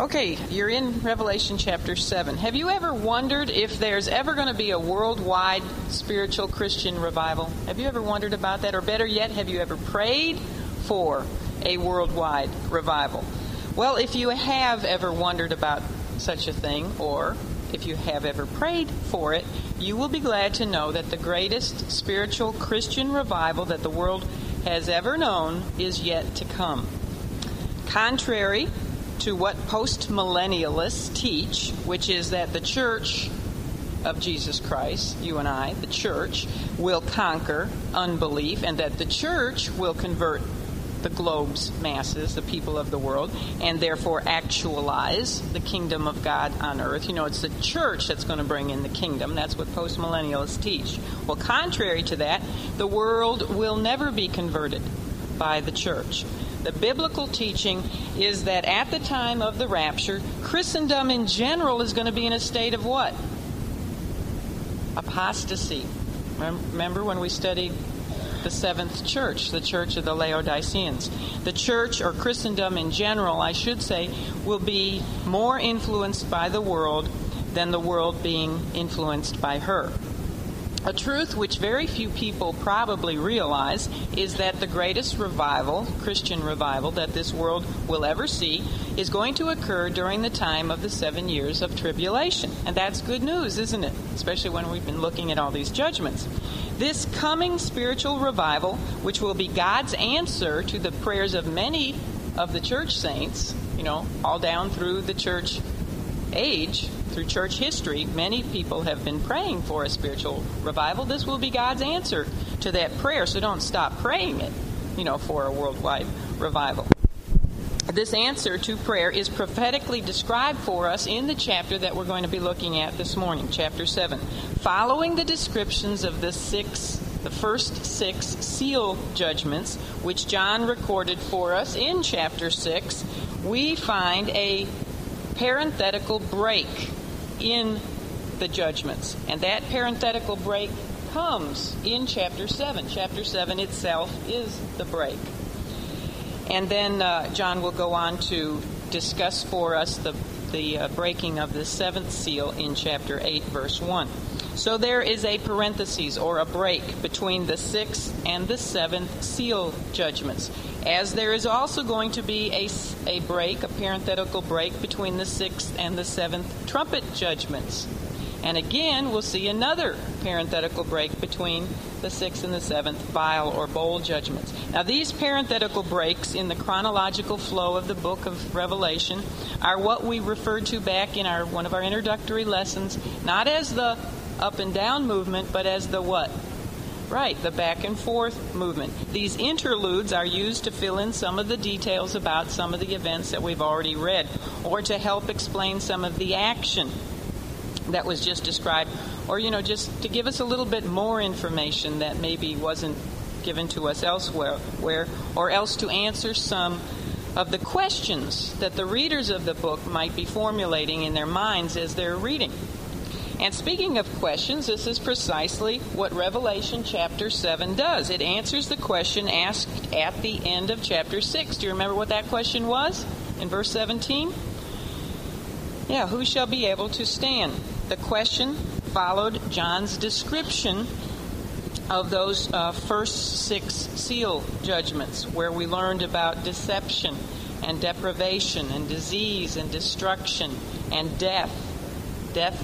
Okay, you're in Revelation chapter 7. Have you ever wondered if there's ever going to be a worldwide spiritual Christian revival? Have you ever wondered about that? Or better yet, have you ever prayed for a worldwide revival? Well, if you have ever wondered about such a thing, or if you have ever prayed for it, you will be glad to know that the greatest spiritual Christian revival that the world has ever known is yet to come. Contrary to what postmillennialists teach, which is that the church of Jesus Christ, you and I, the church, will conquer unbelief and that the church will convert the globe's masses, the people of the world, and therefore actualize the kingdom of God on earth. You know, it's the church that's going to bring in the kingdom. That's what postmillennialists teach. Well, contrary to that, the world will never be converted by the church. The biblical teaching is that at the time of the rapture, Christendom in general is going to be in a state of what? Apostasy. Remember when we studied the seventh church, the church of the Laodiceans. The church, or Christendom in general, I should say, will be more influenced by the world than the world being influenced by her. A truth which very few people probably realize is that the greatest revival, Christian revival, that this world will ever see is going to occur during the time of the seven years of tribulation. And that's good news, isn't it? Especially when we've been looking at all these judgments. This coming spiritual revival, which will be God's answer to the prayers of many of the church saints, you know, all down through the church age, through church history, many people have been praying for a spiritual revival. This will be God's answer to that prayer, so don't stop praying it, you know, for a worldwide revival. This answer to prayer is prophetically described for us in the chapter that we're going to be looking at this morning, chapter 7. Following the descriptions of the six the first six seal judgments, which John recorded for us in chapter 6, we find a parenthetical break in the judgments. And that parenthetical break comes in chapter 7. Chapter 7 itself is the break. And then uh, John will go on to discuss for us the, the uh, breaking of the seventh seal in chapter 8, verse 1. So there is a parenthesis or a break between the sixth and the seventh seal judgments. As there is also going to be a, a break, a parenthetical break between the sixth and the seventh trumpet judgments. And again, we'll see another parenthetical break between the sixth and the seventh vial or bowl judgments. Now, these parenthetical breaks in the chronological flow of the book of Revelation are what we referred to back in our one of our introductory lessons, not as the up and down movement, but as the what? Right, the back and forth movement. These interludes are used to fill in some of the details about some of the events that we've already read, or to help explain some of the action that was just described, or, you know, just to give us a little bit more information that maybe wasn't given to us elsewhere, where, or else to answer some of the questions that the readers of the book might be formulating in their minds as they're reading. And speaking of questions, this is precisely what Revelation chapter 7 does. It answers the question asked at the end of chapter 6. Do you remember what that question was in verse 17? Yeah, who shall be able to stand? The question followed John's description of those uh, first six seal judgments, where we learned about deception and deprivation and disease and destruction and death. Death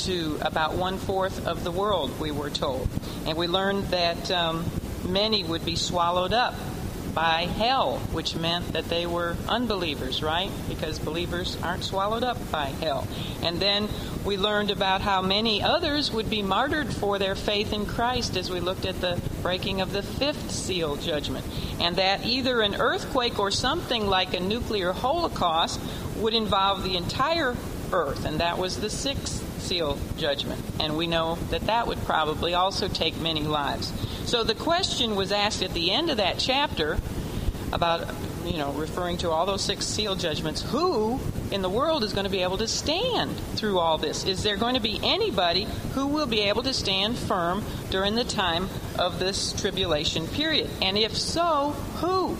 to about one fourth of the world, we were told. And we learned that um, many would be swallowed up by hell, which meant that they were unbelievers, right? Because believers aren't swallowed up by hell. And then we learned about how many others would be martyred for their faith in Christ as we looked at the breaking of the fifth seal judgment. And that either an earthquake or something like a nuclear holocaust would involve the entire earth, and that was the sixth seal judgment. And we know that that would probably also take many lives. So the question was asked at the end of that chapter about, you know, referring to all those six seal judgments who in the world is going to be able to stand through all this? Is there going to be anybody who will be able to stand firm during the time of this tribulation period? And if so, who?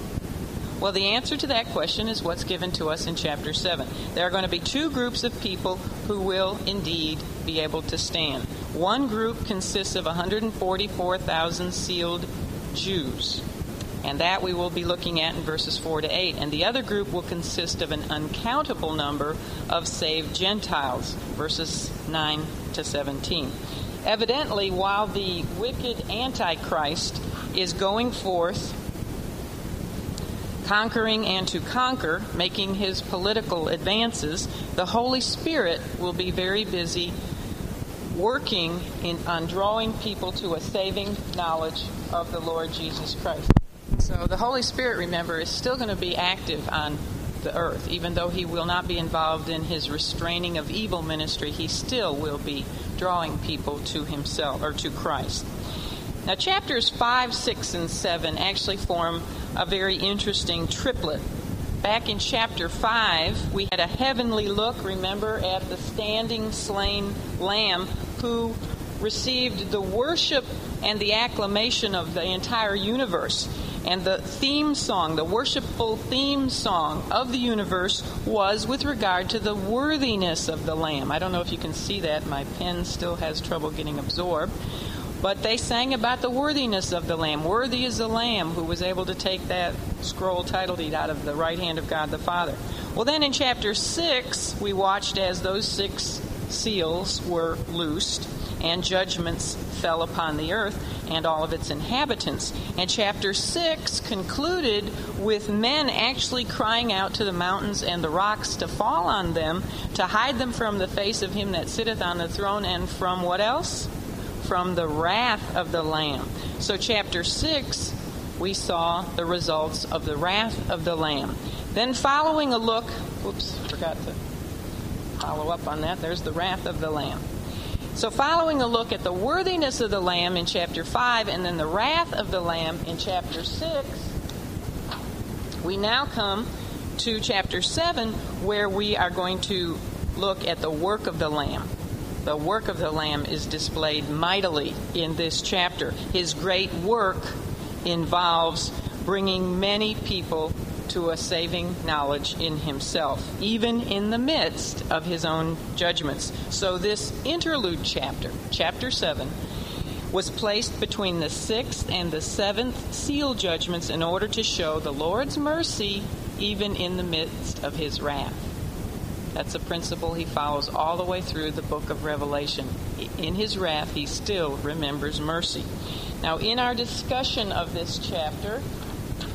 Well, the answer to that question is what's given to us in chapter 7. There are going to be two groups of people who will indeed be able to stand. One group consists of 144,000 sealed Jews, and that we will be looking at in verses 4 to 8. And the other group will consist of an uncountable number of saved Gentiles, verses 9 to 17. Evidently, while the wicked Antichrist is going forth conquering and to conquer, making his political advances, the Holy Spirit will be very busy working in, on drawing people to a saving knowledge of the Lord Jesus Christ. So the Holy Spirit, remember, is still going to be active on the earth. Even though he will not be involved in his restraining of evil ministry, he still will be drawing people to himself or to Christ. Now, chapters 5, 6, and 7 actually form a very interesting triplet. Back in chapter 5, we had a heavenly look, remember, at the standing slain lamb who received the worship and the acclamation of the entire universe. And the theme song, the worshipful theme song of the universe, was with regard to the worthiness of the Lamb. I don't know if you can see that. My pen still has trouble getting absorbed. But they sang about the worthiness of the Lamb. Worthy is the Lamb who was able to take that scroll title deed out of the right hand of God the Father. Well, then in chapter 6, we watched as those six seals were loosed and judgments fell upon the earth and all of its inhabitants. And chapter 6 concluded with men actually crying out to the mountains and the rocks to fall on them, to hide them from the face of him that sitteth on the throne, and from what else? From the wrath of the Lamb. So, chapter 6, we saw the results of the wrath of the Lamb. Then, following a look, whoops, forgot to follow up on that. There's the wrath of the Lamb. So, following a look at the worthiness of the Lamb in chapter 5 and then the wrath of the Lamb in chapter 6, we now come to chapter 7 where we are going to look at the work of the Lamb the work of the Lamb is displayed mightily in this chapter. His great work involves bringing many people to a saving knowledge in himself, even in the midst of his own judgments. So, this interlude chapter, chapter 7, was placed between the sixth and the seventh seal judgments in order to show the Lord's mercy even in the midst of his wrath. That's a principle he follows all the way through the book of Revelation. In his wrath, he still remembers mercy. Now, in our discussion of this chapter,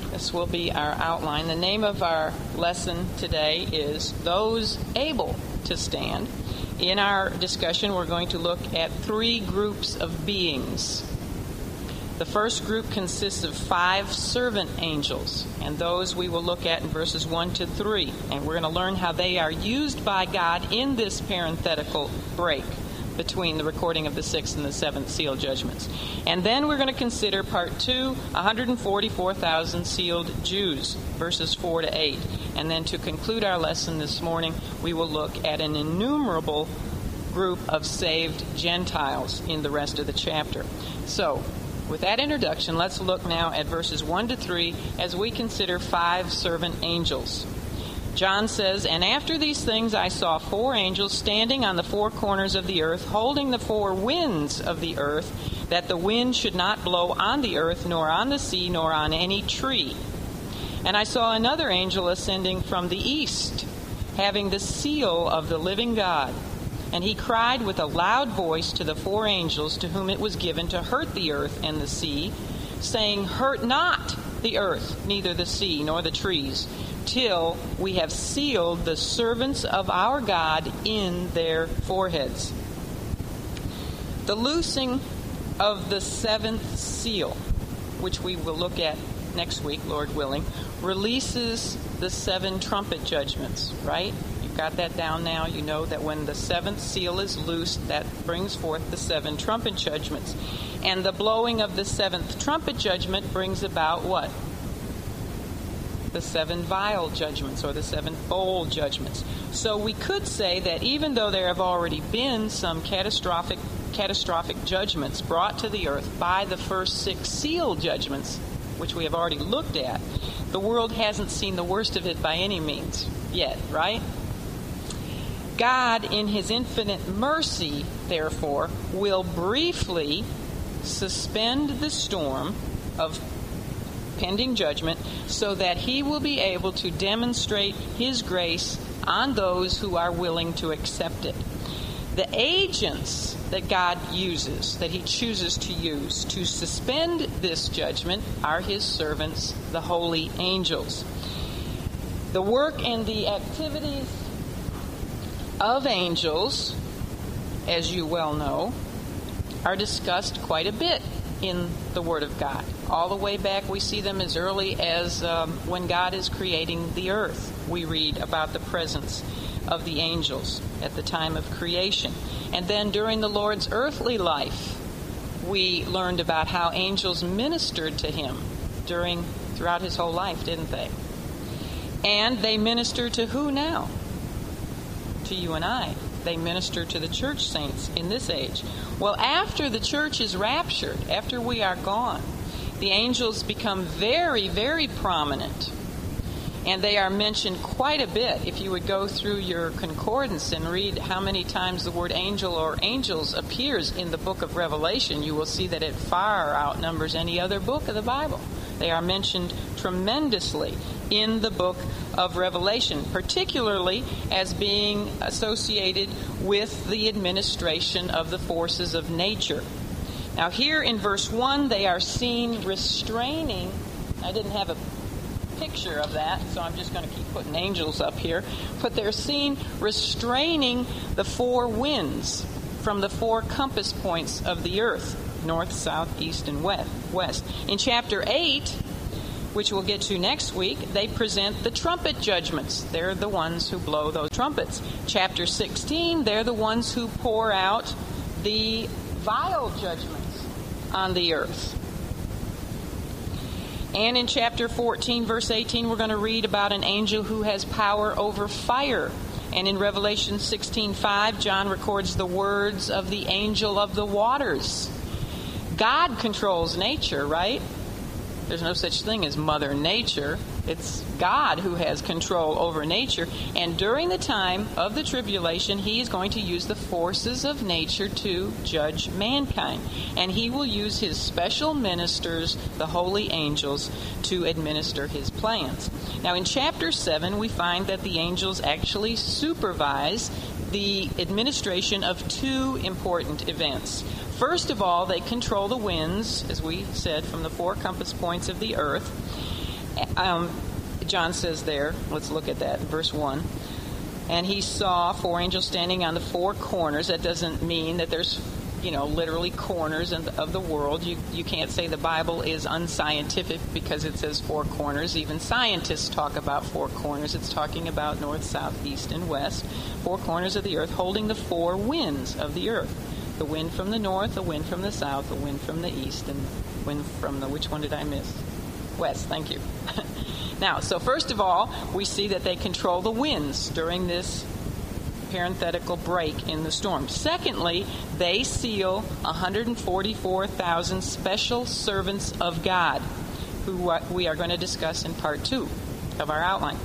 this will be our outline. The name of our lesson today is Those Able to Stand. In our discussion, we're going to look at three groups of beings the first group consists of five servant angels, and those we will look at in verses 1 to 3. And we're going to learn how they are used by God in this parenthetical break between the recording of the sixth and the seventh seal judgments. And then we're going to consider part 2, 144,000 sealed Jews, verses 4 to 8. And then to conclude our lesson this morning, we will look at an innumerable group of saved Gentiles in the rest of the chapter. So, with that introduction, let's look now at verses 1 to 3 as we consider five servant angels. John says, And after these things I saw four angels standing on the four corners of the earth, holding the four winds of the earth, that the wind should not blow on the earth, nor on the sea, nor on any tree. And I saw another angel ascending from the east, having the seal of the living God. And he cried with a loud voice to the four angels to whom it was given to hurt the earth and the sea, saying, Hurt not the earth, neither the sea, nor the trees, till we have sealed the servants of our God in their foreheads. The loosing of the seventh seal, which we will look at next week, Lord willing, releases the seven trumpet judgments, right? You've got that down now. You know that when the seventh seal is loosed, that brings forth the seven trumpet judgments. And the blowing of the seventh trumpet judgment brings about what? The seven vial judgments or the seven bowl judgments. So we could say that even though there have already been some catastrophic catastrophic judgments brought to the earth by the first six seal judgments, which we have already looked at, the world hasn't seen the worst of it by any means yet, right? God, in His infinite mercy, therefore, will briefly suspend the storm of pending judgment so that He will be able to demonstrate His grace on those who are willing to accept it. The agents that God uses, that He chooses to use to suspend this judgment, are His servants, the holy angels. The work and the activities of angels, as you well know, are discussed quite a bit in the Word of God. All the way back, we see them as early as um, when God is creating the earth. We read about the presence of the angels at the time of creation. And then during the Lord's earthly life, we learned about how angels ministered to him during throughout his whole life, didn't they? And they minister to who now? To you and I. They minister to the church saints in this age. Well, after the church is raptured, after we are gone, the angels become very, very prominent and they are mentioned quite a bit. If you would go through your concordance and read how many times the word angel or angels appears in the book of Revelation, you will see that it far outnumbers any other book of the Bible. They are mentioned tremendously in the book of Revelation, particularly as being associated with the administration of the forces of nature. Now, here in verse 1, they are seen restraining. I didn't have a picture of that, so I'm just going to keep putting angels up here. But they're seen restraining the four winds from the four compass points of the earth north, south, east, and west. In chapter 8, which we'll get to next week, they present the trumpet judgments. They're the ones who blow those trumpets. Chapter 16, they're the ones who pour out the vial judgments on the earth. And in chapter 14, verse 18, we're going to read about an angel who has power over fire. And in Revelation 16:5, John records the words of the angel of the waters. God controls nature, right? There's no such thing as Mother Nature. It's God who has control over nature. And during the time of the tribulation, He is going to use the forces of nature to judge mankind. And He will use His special ministers, the holy angels, to administer His plans. Now, in chapter 7, we find that the angels actually supervise the administration of two important events. First of all, they control the winds, as we said, from the four compass points of the earth. Um, John says there, let's look at that, verse 1. And he saw four angels standing on the four corners. That doesn't mean that there's, you know, literally corners of the world. You, you can't say the Bible is unscientific because it says four corners. Even scientists talk about four corners. It's talking about north, south, east, and west. Four corners of the earth holding the four winds of the earth the wind from the north, the wind from the south, the wind from the east, and wind from the which one did I miss? West. Thank you. now, so first of all, we see that they control the winds during this parenthetical break in the storm. Secondly, they seal 144,000 special servants of God, who we are going to discuss in part two of our outline.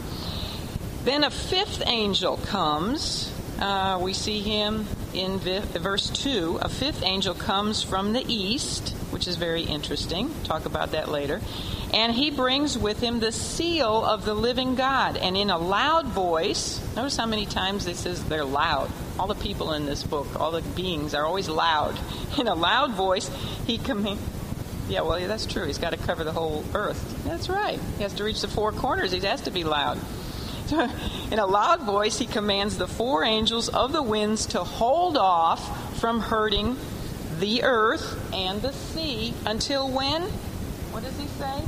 Then a fifth angel comes. Uh, we see him in verse 2, a fifth angel comes from the east, which is very interesting. Talk about that later. And he brings with him the seal of the living God. And in a loud voice, notice how many times it says they're loud. All the people in this book, all the beings are always loud. In a loud voice, he commands. Yeah, well, yeah, that's true. He's got to cover the whole earth. That's right. He has to reach the four corners. He has to be loud. In a loud voice, he commands the four angels of the winds to hold off from hurting the earth and the sea until when? What does he say?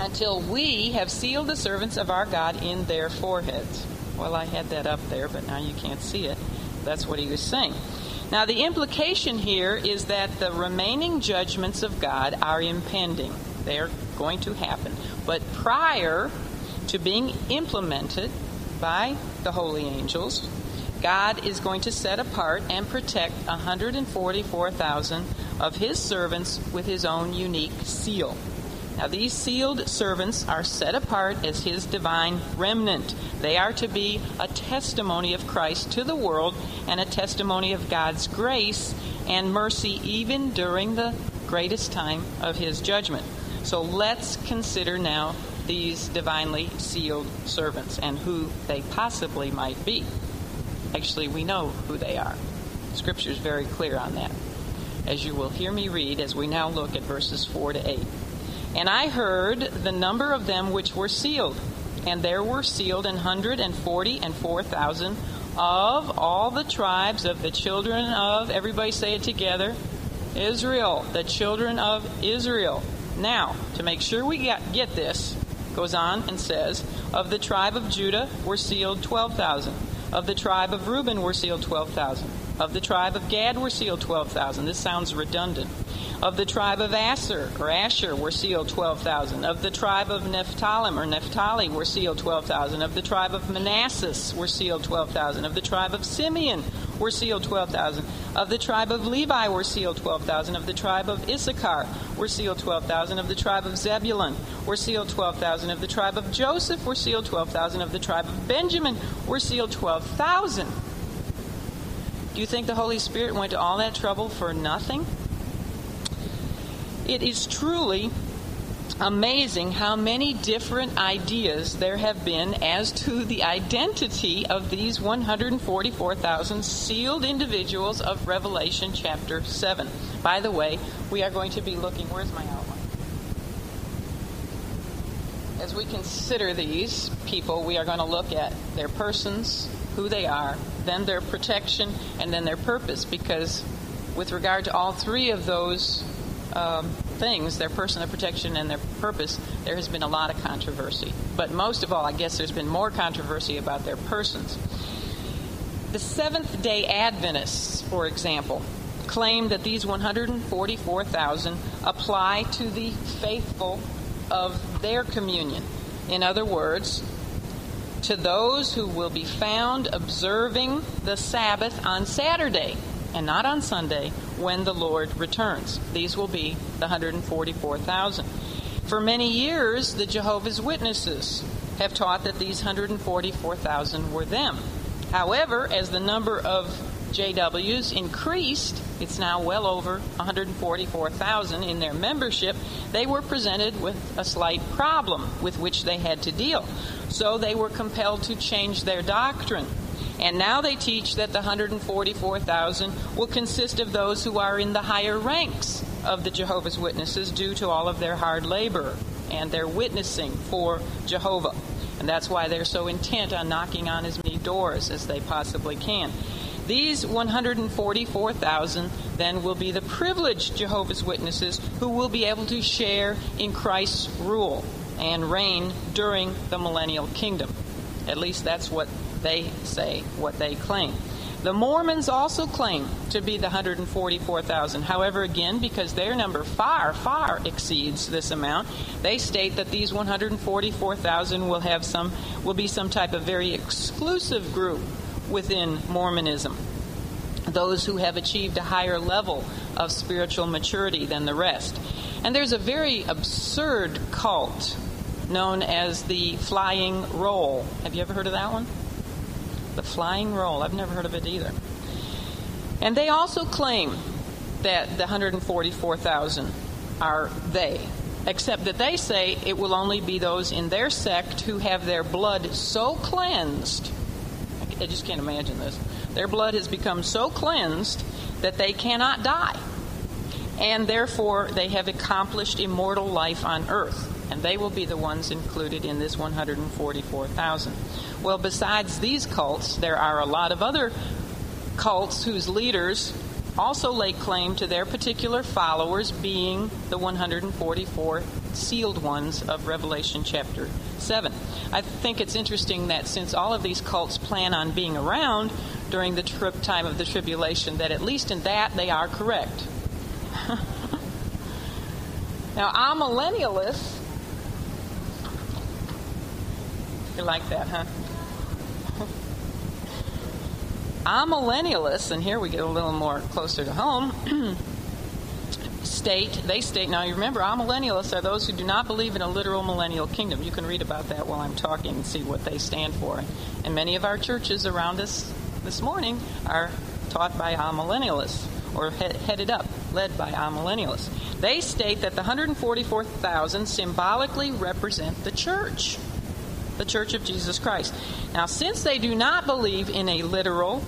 Until we have sealed the servants of our God in their foreheads. Well, I had that up there, but now you can't see it. That's what he was saying. Now, the implication here is that the remaining judgments of God are impending. They are going to happen. But prior to being implemented by the holy angels, God is going to set apart and protect 144,000 of his servants with his own unique seal. Now, these sealed servants are set apart as his divine remnant. They are to be a testimony of Christ to the world and a testimony of God's grace and mercy even during the greatest time of his judgment. So let's consider now these divinely sealed servants and who they possibly might be. Actually, we know who they are. Scripture is very clear on that, as you will hear me read as we now look at verses 4 to 8. And I heard the number of them which were sealed, and there were sealed an hundred and forty and four thousand of all the tribes of the children of, everybody say it together, Israel, the children of Israel. Now, to make sure we get, get this, goes on and says, Of the tribe of Judah were sealed 12,000. Of the tribe of Reuben were sealed 12,000. Of the tribe of Gad were sealed 12,000. This sounds redundant. Of the tribe of Aser or Asher were sealed 12,000. Of the tribe of Nephthalim or Naphtali were sealed 12,000. Of the tribe of Manasseh were sealed 12,000. Of the tribe of Simeon were sealed 12,000. Of the tribe of Levi were sealed 12,000. Of the tribe of Issachar were sealed 12,000. Of the tribe of Zebulun were sealed 12,000. Of the tribe of Joseph were sealed 12,000. Of the tribe of Benjamin were sealed 12,000. Do you think the Holy Spirit went to all that trouble for nothing? It is truly amazing how many different ideas there have been as to the identity of these 144,000 sealed individuals of Revelation chapter 7. By the way, we are going to be looking, where's my outline? As we consider these people, we are going to look at their persons, who they are, then their protection, and then their purpose, because with regard to all three of those um, things, their person of protection and their purpose, there has been a lot of controversy. But most of all, I guess there's been more controversy about their persons. The Seventh day Adventists, for example, claim that these 144,000 apply to the faithful of their communion. In other words, to those who will be found observing the Sabbath on Saturday and not on Sunday when the Lord returns. These will be the 144,000. For many years, the Jehovah's Witnesses have taught that these 144,000 were them. However, as the number of JWs increased, it's now well over 144,000 in their membership, they were presented with a slight problem with which they had to deal. So they were compelled to change their doctrine. And now they teach that the 144,000 will consist of those who are in the higher ranks of the Jehovah's Witnesses due to all of their hard labor and their witnessing for Jehovah. And that's why they're so intent on knocking on as many doors as they possibly can. These 144,000 then will be the privileged Jehovah's Witnesses who will be able to share in Christ's rule and reign during the millennial kingdom. At least that's what they say, what they claim. The Mormons also claim to be the 144,000. However, again, because their number far, far exceeds this amount, they state that these 144,000 will have some will be some type of very exclusive group within Mormonism. Those who have achieved a higher level of spiritual maturity than the rest. And there's a very absurd cult known as the Flying Roll. Have you ever heard of that one? The Flying Roll. I've never heard of it either. And they also claim that the 144,000 are they, except that they say it will only be those in their sect who have their blood so cleansed. I just can't imagine this. Their blood has become so cleansed that they cannot die. And therefore, they have accomplished immortal life on earth. And they will be the ones included in this 144,000. Well, besides these cults, there are a lot of other cults whose leaders also lay claim to their particular followers being the 144 sealed ones of Revelation chapter 7. I think it's interesting that since all of these cults plan on being around during the trip time of the tribulation, that at least in that they are correct. now, I'm millennialist. you like that, huh? amillennialists, and here we get a little more closer to home, state, they state, now you remember, amillennialists are those who do not believe in a literal millennial kingdom. You can read about that while I'm talking and see what they stand for. And many of our churches around us this morning are taught by amillennialists or he- headed up, led by amillennialists. They state that the 144,000 symbolically represent the church, the church of Jesus Christ. Now, since they do not believe in a literal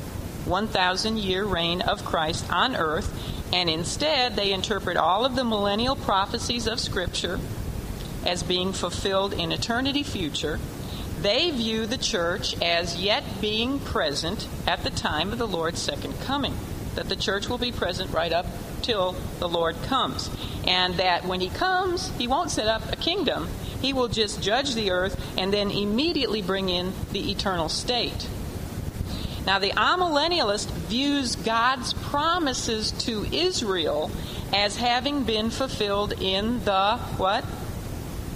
1,000 year reign of Christ on earth, and instead they interpret all of the millennial prophecies of Scripture as being fulfilled in eternity future, they view the church as yet being present at the time of the Lord's second coming. That the church will be present right up till the Lord comes. And that when he comes, he won't set up a kingdom. He will just judge the earth and then immediately bring in the eternal state. Now, the amillennialist views God's promises to Israel as having been fulfilled in the what?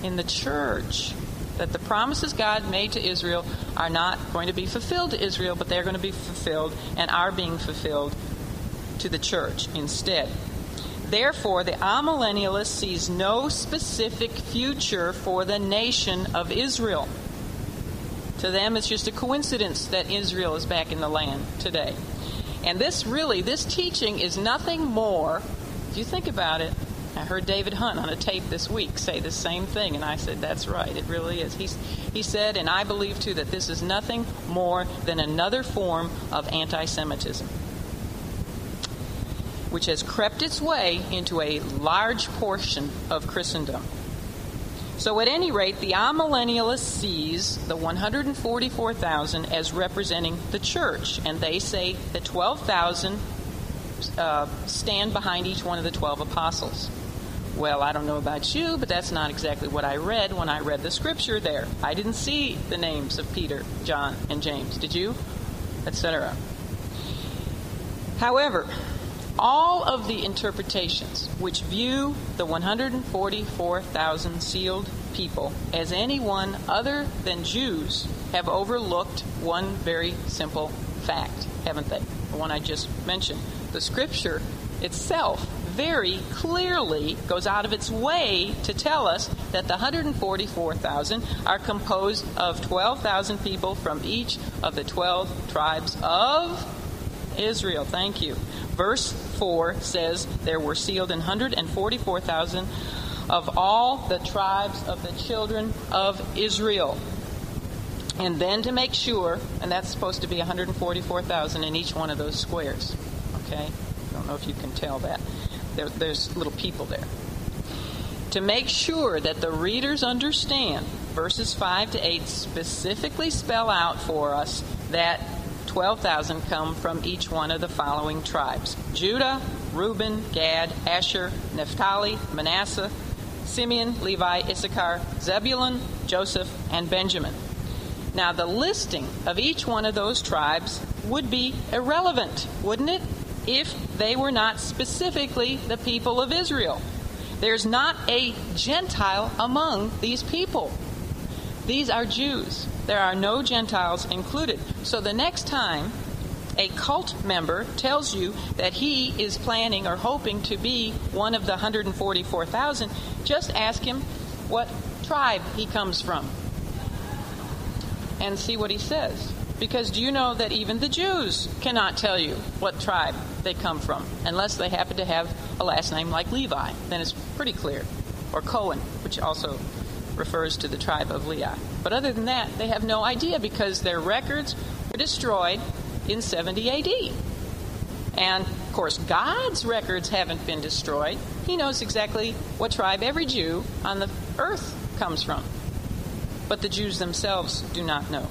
In the church. That the promises God made to Israel are not going to be fulfilled to Israel, but they're going to be fulfilled and are being fulfilled to the church instead. Therefore, the amillennialist sees no specific future for the nation of Israel. To them, it's just a coincidence that Israel is back in the land today. And this really, this teaching is nothing more, if you think about it, I heard David Hunt on a tape this week say the same thing, and I said, That's right, it really is. He's, he said, and I believe too, that this is nothing more than another form of anti Semitism, which has crept its way into a large portion of Christendom. So, at any rate, the amillennialist sees the 144,000 as representing the church, and they say that 12,000 uh, stand behind each one of the 12 apostles. Well, I don't know about you, but that's not exactly what I read when I read the scripture there. I didn't see the names of Peter, John, and James. Did you? Etc. However, all of the interpretations which view the 144,000 sealed people as anyone other than Jews have overlooked one very simple fact, haven't they? The one I just mentioned. The scripture itself very clearly goes out of its way to tell us that the 144,000 are composed of 12,000 people from each of the 12 tribes of Israel. Thank you. Verse 4 says there were sealed in 144,000 of all the tribes of the children of Israel. And then to make sure, and that's supposed to be 144,000 in each one of those squares. Okay? I don't know if you can tell that. There, there's little people there. To make sure that the readers understand, verses 5 to 8 specifically spell out for us that 12,000 come from each one of the following tribes Judah, Reuben, Gad, Asher, Naphtali, Manasseh, Simeon, Levi, Issachar, Zebulun, Joseph, and Benjamin. Now, the listing of each one of those tribes would be irrelevant, wouldn't it, if they were not specifically the people of Israel. There's not a Gentile among these people. These are Jews. There are no Gentiles included. So the next time a cult member tells you that he is planning or hoping to be one of the 144,000, just ask him what tribe he comes from and see what he says. Because do you know that even the Jews cannot tell you what tribe they come from unless they happen to have a last name like Levi? Then it's pretty clear. Or Cohen, which also refers to the tribe of Leah. But other than that, they have no idea because their records were destroyed in 70 AD. And of course, God's records haven't been destroyed. He knows exactly what tribe every Jew on the earth comes from. But the Jews themselves do not know.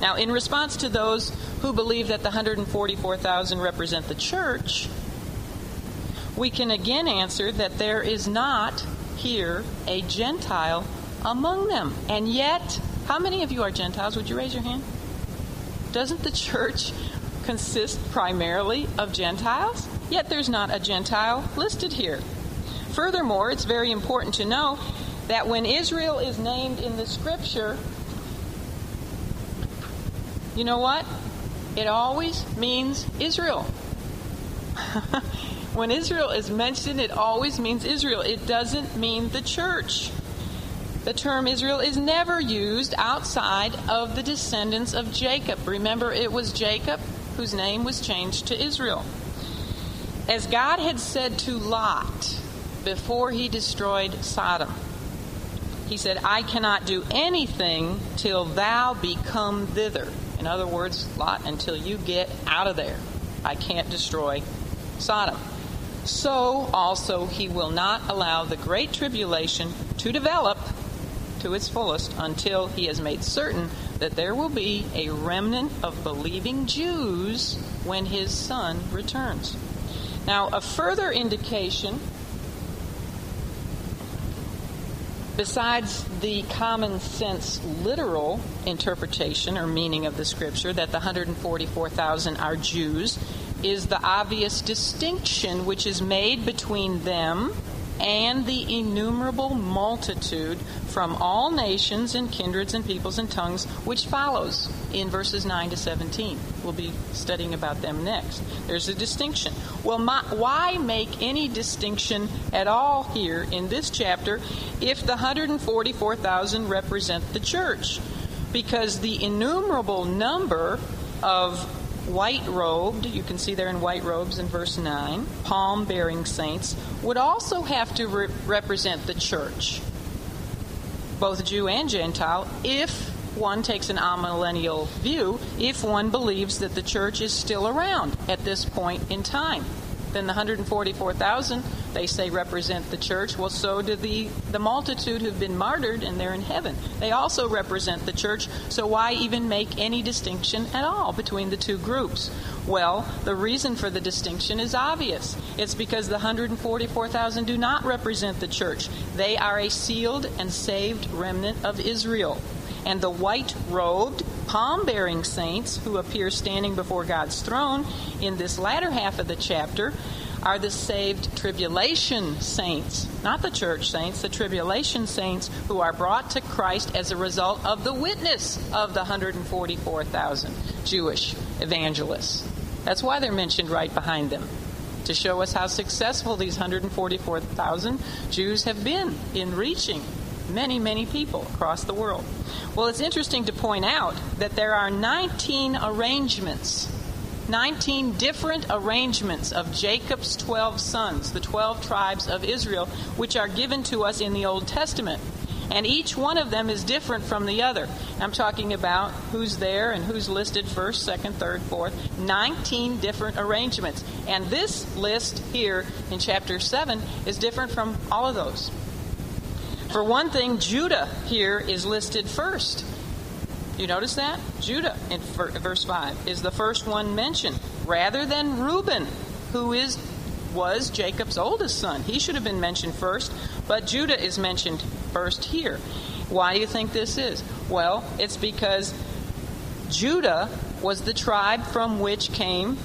Now, in response to those who believe that the 144,000 represent the church, we can again answer that there is not here a Gentile among them. And yet, how many of you are Gentiles? Would you raise your hand? Doesn't the church consist primarily of Gentiles? Yet there's not a Gentile listed here. Furthermore, it's very important to know that when Israel is named in the scripture, you know what? It always means Israel. when Israel is mentioned, it always means Israel. It doesn't mean the church. The term Israel is never used outside of the descendants of Jacob. Remember, it was Jacob whose name was changed to Israel. As God had said to Lot before he destroyed Sodom, he said, I cannot do anything till thou become thither. In other words, Lot, until you get out of there, I can't destroy Sodom. So also he will not allow the great tribulation to develop to its fullest until he has made certain that there will be a remnant of believing Jews when his son returns. Now, a further indication, besides the common sense literal interpretation or meaning of the scripture that the 144,000 are Jews, is the obvious distinction which is made between them and the innumerable multitude from all nations and kindreds and peoples and tongues, which follows in verses 9 to 17. We'll be studying about them next. There's a distinction. Well, my, why make any distinction at all here in this chapter if the 144,000 represent the church? Because the innumerable number of white robed, you can see there in white robes in verse 9, palm bearing saints, would also have to re- represent the church, both Jew and Gentile, if one takes an amillennial view, if one believes that the church is still around at this point in time. Then the 144,000 they say represent the church. Well, so do the, the multitude who've been martyred and they're in heaven. They also represent the church. So why even make any distinction at all between the two groups? Well, the reason for the distinction is obvious. It's because the 144,000 do not represent the church. They are a sealed and saved remnant of Israel. And the white robed, palm bearing saints who appear standing before God's throne in this latter half of the chapter are the saved tribulation saints, not the church saints, the tribulation saints who are brought to Christ as a result of the witness of the 144,000 Jewish evangelists. That's why they're mentioned right behind them, to show us how successful these 144,000 Jews have been in reaching many, many people across the world. Well, it's interesting to point out that there are 19 arrangements 19 different arrangements of Jacob's 12 sons, the 12 tribes of Israel, which are given to us in the Old Testament. And each one of them is different from the other. I'm talking about who's there and who's listed first, second, third, fourth. 19 different arrangements. And this list here in chapter 7 is different from all of those. For one thing, Judah here is listed first. You notice that? Judah in verse 5 is the first one mentioned rather than Reuben, who is was Jacob's oldest son. He should have been mentioned first, but Judah is mentioned first here. Why do you think this is? Well, it's because Judah was the tribe from which came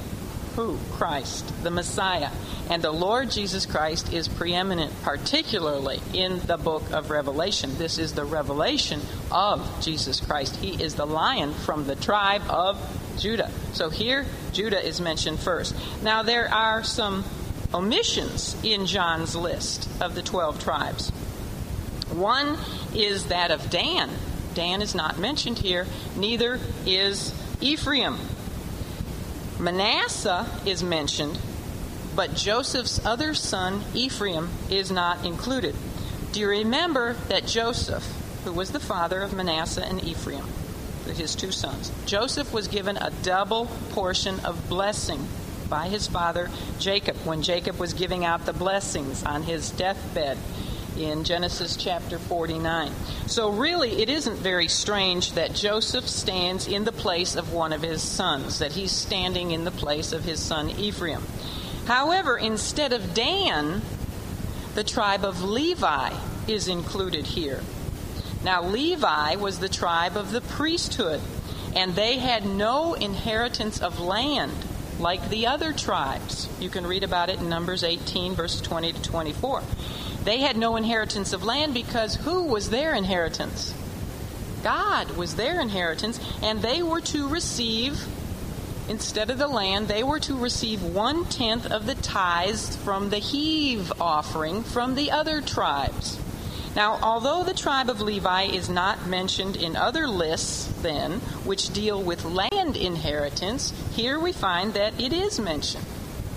who? Christ, the Messiah. And the Lord Jesus Christ is preeminent, particularly in the book of Revelation. This is the revelation of Jesus Christ. He is the lion from the tribe of Judah. So here, Judah is mentioned first. Now, there are some omissions in John's list of the 12 tribes. One is that of Dan. Dan is not mentioned here, neither is Ephraim. Manasseh is mentioned, but Joseph's other son, Ephraim, is not included. Do you remember that Joseph, who was the father of Manasseh and Ephraim, his two sons, Joseph was given a double portion of blessing by his father Jacob when Jacob was giving out the blessings on his deathbed in Genesis chapter 49. So, really, it isn't very strange that Joseph stands in the place of one of his sons, that he's standing in the place of his son Ephraim. However, instead of Dan, the tribe of Levi is included here. Now, Levi was the tribe of the priesthood, and they had no inheritance of land like the other tribes. You can read about it in Numbers 18, verses 20 to 24. They had no inheritance of land because who was their inheritance? God was their inheritance, and they were to receive instead of the land, they were to receive one tenth of the tithes from the heave offering from the other tribes. Now, although the tribe of Levi is not mentioned in other lists, then, which deal with land inheritance, here we find that it is mentioned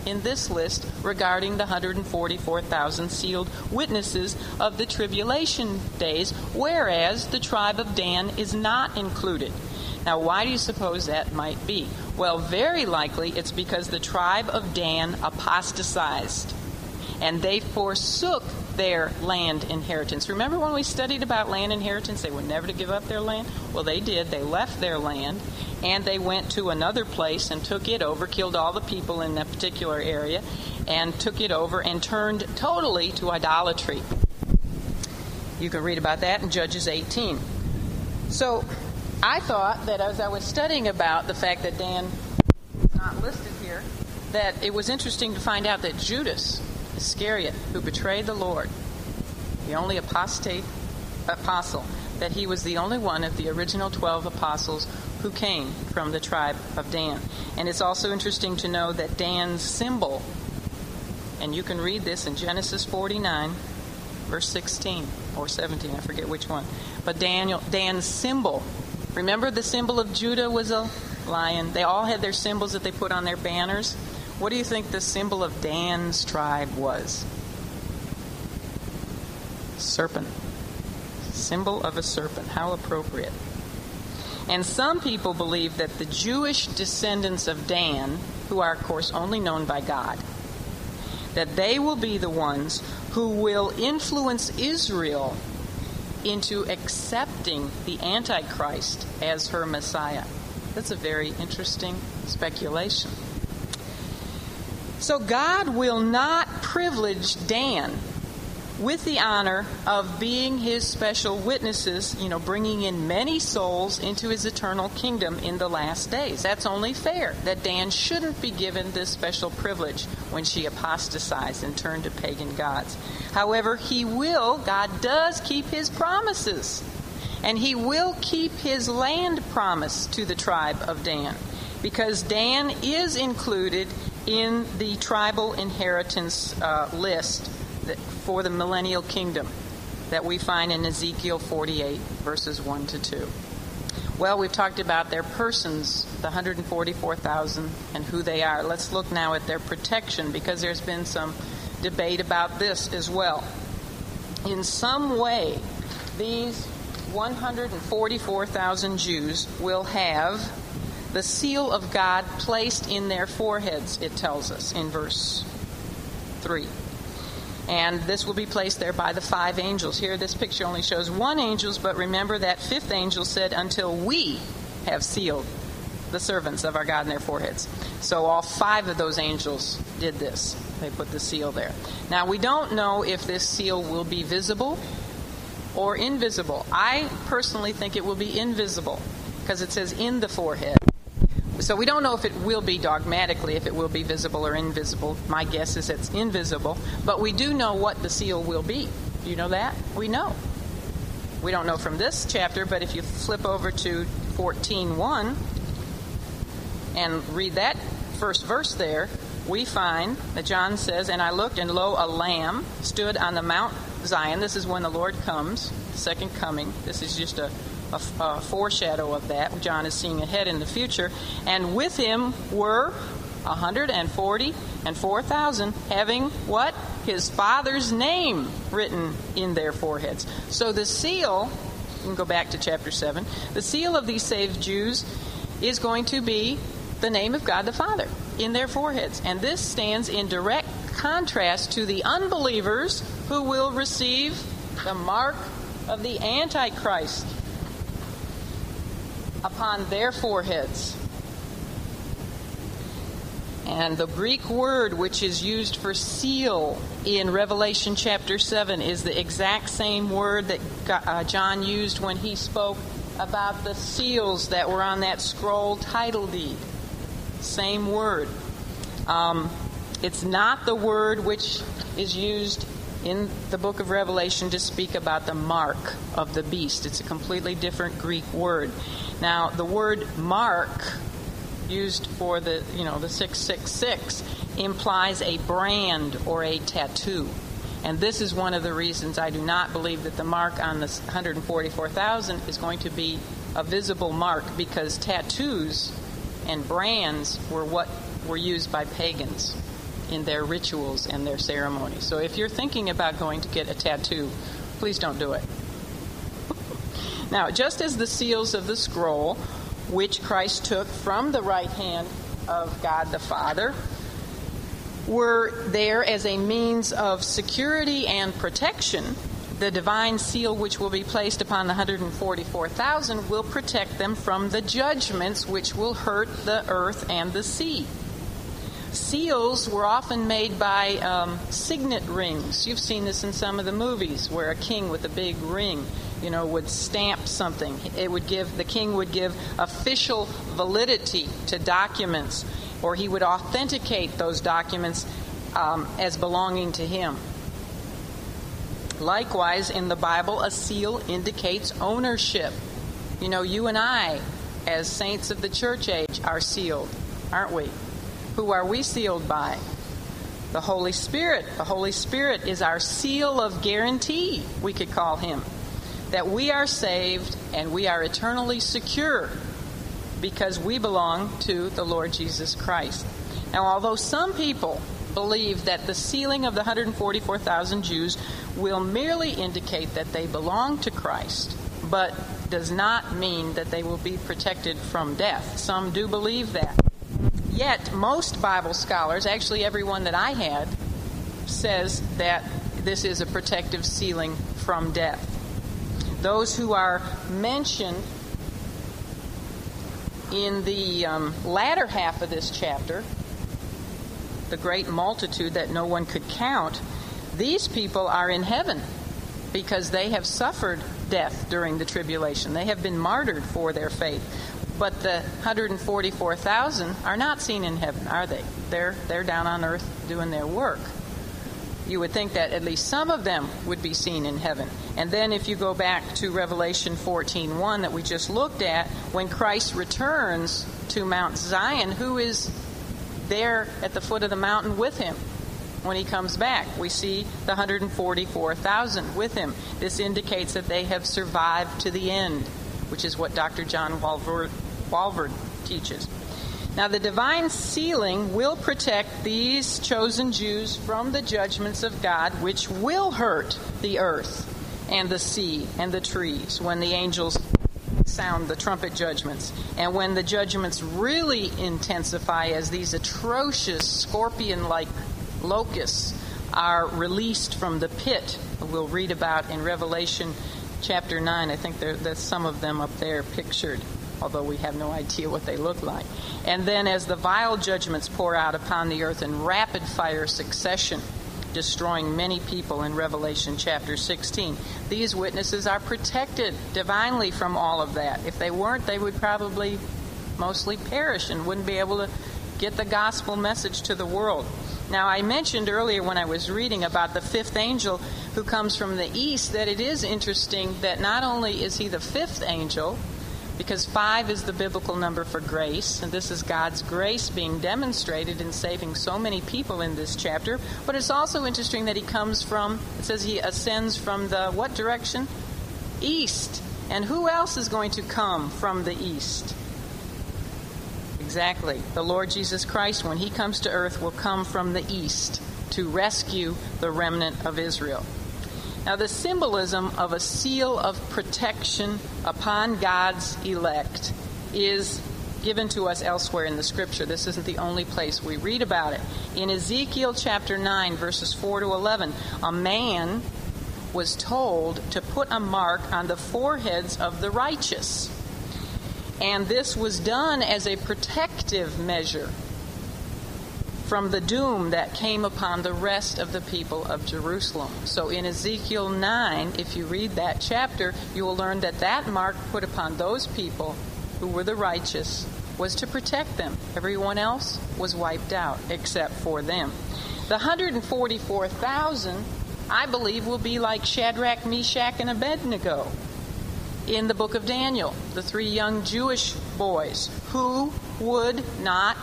in this list regarding the 144,000 sealed witnesses of the tribulation days, whereas the tribe of Dan is not included. Now, why do you suppose that might be? Well, very likely it's because the tribe of Dan apostatized and they forsook their land inheritance. Remember when we studied about land inheritance? They were never to give up their land? Well, they did. They left their land and they went to another place and took it over, killed all the people in that particular area, and took it over and turned totally to idolatry. You can read about that in Judges 18. So I thought that as I was studying about the fact that Dan is not listed here, that it was interesting to find out that Judas Iscariot, who betrayed the Lord, the only apostate apostle, that he was the only one of the original 12 apostles who came from the tribe of Dan. And it's also interesting to know that Dan's symbol, and you can read this in Genesis 49, verse 16 or 17, I forget which one. But Daniel, Dan's symbol, remember the symbol of Judah was a lion. They all had their symbols that they put on their banners. What do you think the symbol of Dan's tribe was? Serpent. Symbol of a serpent. How appropriate. And some people believe that the Jewish descendants of Dan, who are, of course, only known by God, that they will be the ones who will influence Israel into accepting the Antichrist as her Messiah. That's a very interesting speculation. So God will not privilege Dan with the honor of being his special witnesses, you know, bringing in many souls into his eternal kingdom in the last days. That's only fair that Dan shouldn't be given this special privilege when she apostatized and turned to pagan gods. However, he will, God does keep his promises. And he will keep his land promise to the tribe of Dan because Dan is included in the tribal inheritance uh, list for the millennial kingdom that we find in Ezekiel 48, verses 1 to 2. Well, we've talked about their persons, the 144,000, and who they are. Let's look now at their protection because there's been some debate about this as well. In some way, these 144,000 Jews will have the seal of God placed in their foreheads, it tells us in verse 3. And this will be placed there by the five angels. Here, this picture only shows one angel, but remember that fifth angel said, Until we have sealed the servants of our God in their foreheads. So all five of those angels did this. They put the seal there. Now, we don't know if this seal will be visible or invisible. I personally think it will be invisible because it says in the forehead. So we don't know if it will be dogmatically, if it will be visible or invisible. My guess is it's invisible. But we do know what the seal will be. You know that? We know. We don't know from this chapter, but if you flip over to 14.1 and read that first verse there, we find that John says, And I looked, and lo, a lamb stood on the Mount Zion. This is when the Lord comes, second coming. This is just a a, a foreshadow of that. John is seeing ahead in the future. And with him were 140 and 4,000 having what? His father's name written in their foreheads. So the seal, you can go back to chapter 7, the seal of these saved Jews is going to be the name of God the Father in their foreheads. And this stands in direct contrast to the unbelievers who will receive the mark of the Antichrist upon their foreheads. And the Greek word which is used for seal in Revelation chapter 7 is the exact same word that uh, John used when he spoke about the seals that were on that scroll title deed. Same word. Um, it's not the word which is used in the book of Revelation to speak about the mark of the beast. It's a completely different Greek word. Now, the word mark used for the, you know, the 666 implies a brand or a tattoo. And this is one of the reasons I do not believe that the mark on the 144,000 is going to be a visible mark because tattoos and brands were what were used by pagans in their rituals and their ceremonies. So if you're thinking about going to get a tattoo, please don't do it. now, just as the seals of the scroll, which Christ took from the right hand of God the Father, were there as a means of security and protection, the divine seal which will be placed upon the 144,000 will protect them from the judgments which will hurt the earth and the sea. Seals were often made by um, signet rings. You've seen this in some of the movies where a king with a big ring, you know, would stamp something. It would give the king would give official validity to documents, or he would authenticate those documents um, as belonging to him. Likewise, in the Bible, a seal indicates ownership. You know, you and I, as saints of the church age, are sealed, aren't we? Who are we sealed by? The Holy Spirit. The Holy Spirit is our seal of guarantee, we could call him. That we are saved and we are eternally secure because we belong to the Lord Jesus Christ. Now, although some people believe that the sealing of the 144,000 Jews will merely indicate that they belong to Christ, but does not mean that they will be protected from death. Some do believe that. Yet, most Bible scholars, actually everyone that I had, says that this is a protective sealing from death. Those who are mentioned in the um, latter half of this chapter, the great multitude that no one could count, these people are in heaven because they have suffered death during the tribulation. They have been martyred for their faith. But the 144,000 are not seen in heaven, are they? They're, they're down on earth doing their work. You would think that at least some of them would be seen in heaven. And then if you go back to Revelation 14:1 that we just looked at, when Christ returns to Mount Zion, who is there at the foot of the mountain with him? When he comes back, we see the 144,000 with him. This indicates that they have survived to the end, which is what Dr. John Walvoord Walvoord teaches. Now, the divine sealing will protect these chosen Jews from the judgments of God, which will hurt the earth and the sea and the trees when the angels sound the trumpet judgments. And when the judgments really intensify as these atrocious scorpion like locusts are released from the pit, we'll read about in Revelation chapter 9. I think there, some of them up there pictured although we have no idea what they look like. And then as the vial judgments pour out upon the earth in rapid fire succession, destroying many people in Revelation chapter 16. These witnesses are protected divinely from all of that. If they weren't, they would probably mostly perish and wouldn't be able to get the gospel message to the world. Now, I mentioned earlier when I was reading about the fifth angel who comes from the east that it is interesting that not only is he the fifth angel, because five is the biblical number for grace, and this is God's grace being demonstrated in saving so many people in this chapter. But it's also interesting that he comes from, it says he ascends from the what direction? East. And who else is going to come from the east? Exactly. The Lord Jesus Christ, when he comes to earth, will come from the east to rescue the remnant of Israel. Now, the symbolism of a seal of protection upon God's elect is given to us elsewhere in the scripture. This isn't the only place we read about it. In Ezekiel chapter 9, verses 4 to 11, a man was told to put a mark on the foreheads of the righteous. And this was done as a protective measure from the doom that came upon the rest of the people of Jerusalem. So in Ezekiel 9, if you read that chapter, you will learn that that mark put upon those people who were the righteous was to protect them. Everyone else was wiped out except for them. The 144,000, I believe, will be like Shadrach, Meshach, and Abednego in the book of Daniel, the three young Jewish boys who would not,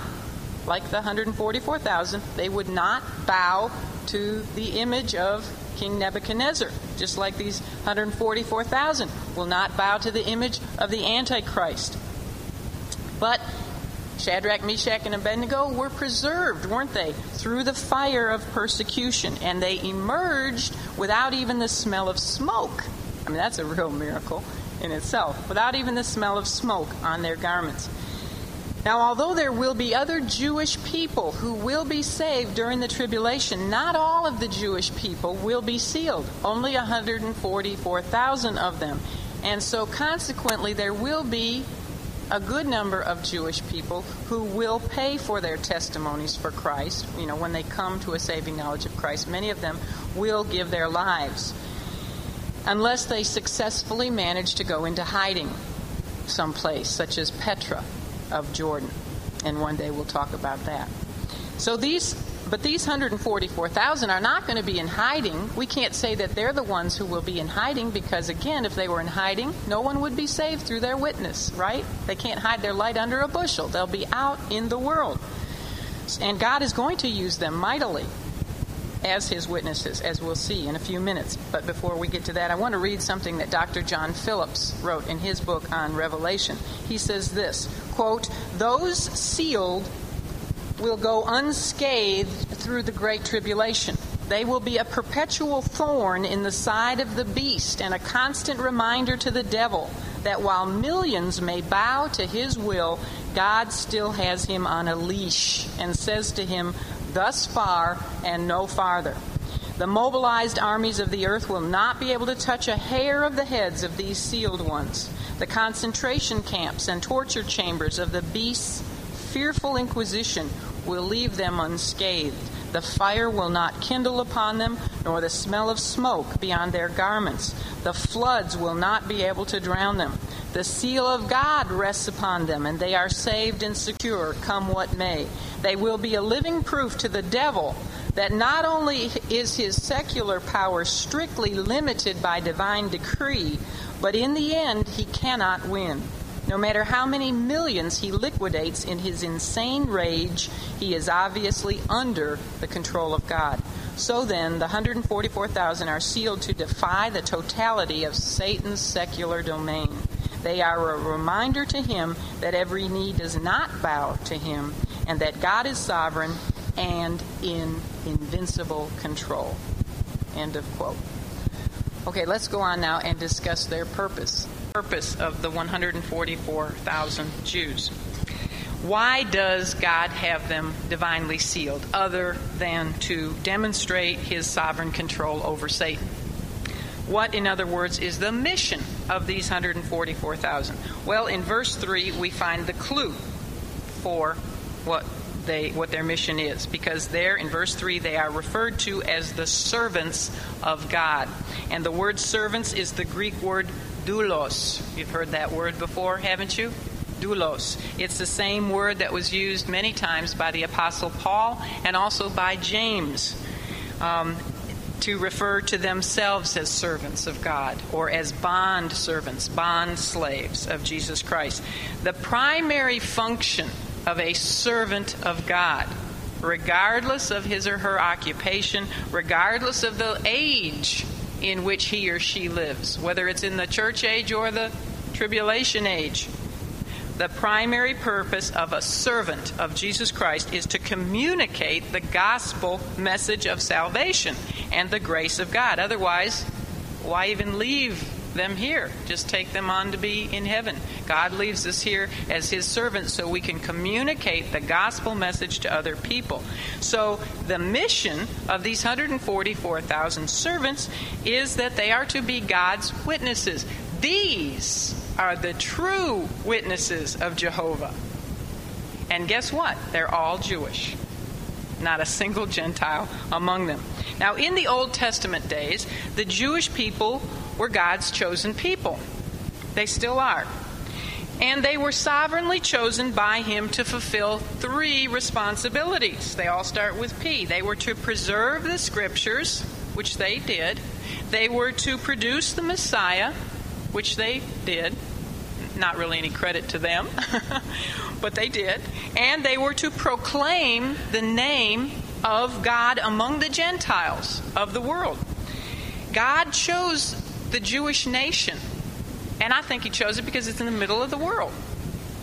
like the 144,000, they would not bow to the image of King Nebuchadnezzar, just like these 144,000 will not bow to the image of the Antichrist. But Shadrach, Meshach, and Abednego were preserved, weren't they, through the fire of persecution, and they emerged without even the smell of smoke. I mean, that's a real miracle in itself, without even the smell of smoke on their garments. Now, although there will be other Jewish people who will be saved during the tribulation, not all of the Jewish people will be sealed, only 144,000 of them. And so, consequently, there will be a good number of Jewish people who will pay for their testimonies for Christ. You know, when they come to a saving knowledge of Christ, many of them will give their lives unless they successfully manage to go into hiding someplace, such as Petra of Jordan. And one day we'll talk about that. So these but these 144,000 are not going to be in hiding. We can't say that they're the ones who will be in hiding because, again, if they were in hiding, no one would be saved through their witness, right? They can't hide their light under a bushel. They'll be out in the world. And God is going to use them mightily as his witnesses, as we'll see in a few minutes. But before we get to that, I want to read something that Dr. John Phillips wrote in his book on Revelation. He says this quote, Those sealed will go unscathed through the great tribulation. They will be a perpetual thorn in the side of the beast and a constant reminder to the devil that while millions may bow to his will, God still has him on a leash and says to him, Thus far and no farther. The mobilized armies of the earth will not be able to touch a hair of the heads of these sealed ones. The concentration camps and torture chambers of the beast's fearful inquisition will leave them unscathed. The fire will not kindle upon them, nor the smell of smoke beyond their garments. The floods will not be able to drown them. The seal of God rests upon them, and they are saved and secure, come what may. They will be a living proof to the devil that not only is his secular power strictly limited by divine decree, but in the end he cannot win. No matter how many millions he liquidates in his insane rage, he is obviously under the control of God. So then, the 144,000 are sealed to defy the totality of Satan's secular domain. They are a reminder to him that every knee does not bow to him, and that God is sovereign and in invincible control. End of quote. Okay, let's go on now and discuss their purpose purpose of the 144,000 Jews. Why does God have them divinely sealed other than to demonstrate his sovereign control over Satan? What, in other words, is the mission of these 144,000? Well, in verse 3, we find the clue for what they what their mission is because there in verse 3 they are referred to as the servants of God. And the word servants is the Greek word doulos. You've heard that word before, haven't you? Doulos. It's the same word that was used many times by the Apostle Paul and also by James um, to refer to themselves as servants of God or as bond servants, bond slaves of Jesus Christ. The primary function of a servant of God regardless of his or her occupation, regardless of the age in which he or she lives, whether it's in the church age or the tribulation age. The primary purpose of a servant of Jesus Christ is to communicate the gospel message of salvation and the grace of God. Otherwise, why even leave them here. Just take them on to be in heaven. God leaves us here as His servants so we can communicate the gospel message to other people. So, the mission of these 144,000 servants is that they are to be God's witnesses. These are the true witnesses of Jehovah. And guess what? They're all Jewish. Not a single Gentile among them. Now, in the Old Testament days, the Jewish people were God's chosen people. They still are. And they were sovereignly chosen by Him to fulfill three responsibilities. They all start with P. They were to preserve the Scriptures, which they did. They were to produce the Messiah, which they did. Not really any credit to them. but they did. And they were to proclaim the name of God among the Gentiles of the world. God chose the Jewish nation, and I think He chose it because it's in the middle of the world.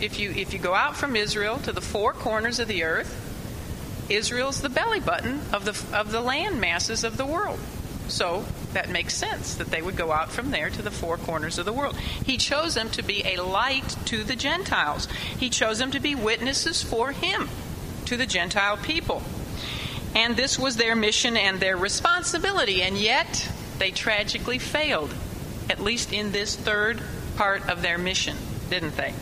If you if you go out from Israel to the four corners of the earth, Israel's the belly button of the of the land masses of the world. So that makes sense that they would go out from there to the four corners of the world. He chose them to be a light to the Gentiles. He chose them to be witnesses for him to the Gentile people. And this was their mission and their responsibility, and yet they tragically failed, at least in this third part of their mission, didn't they?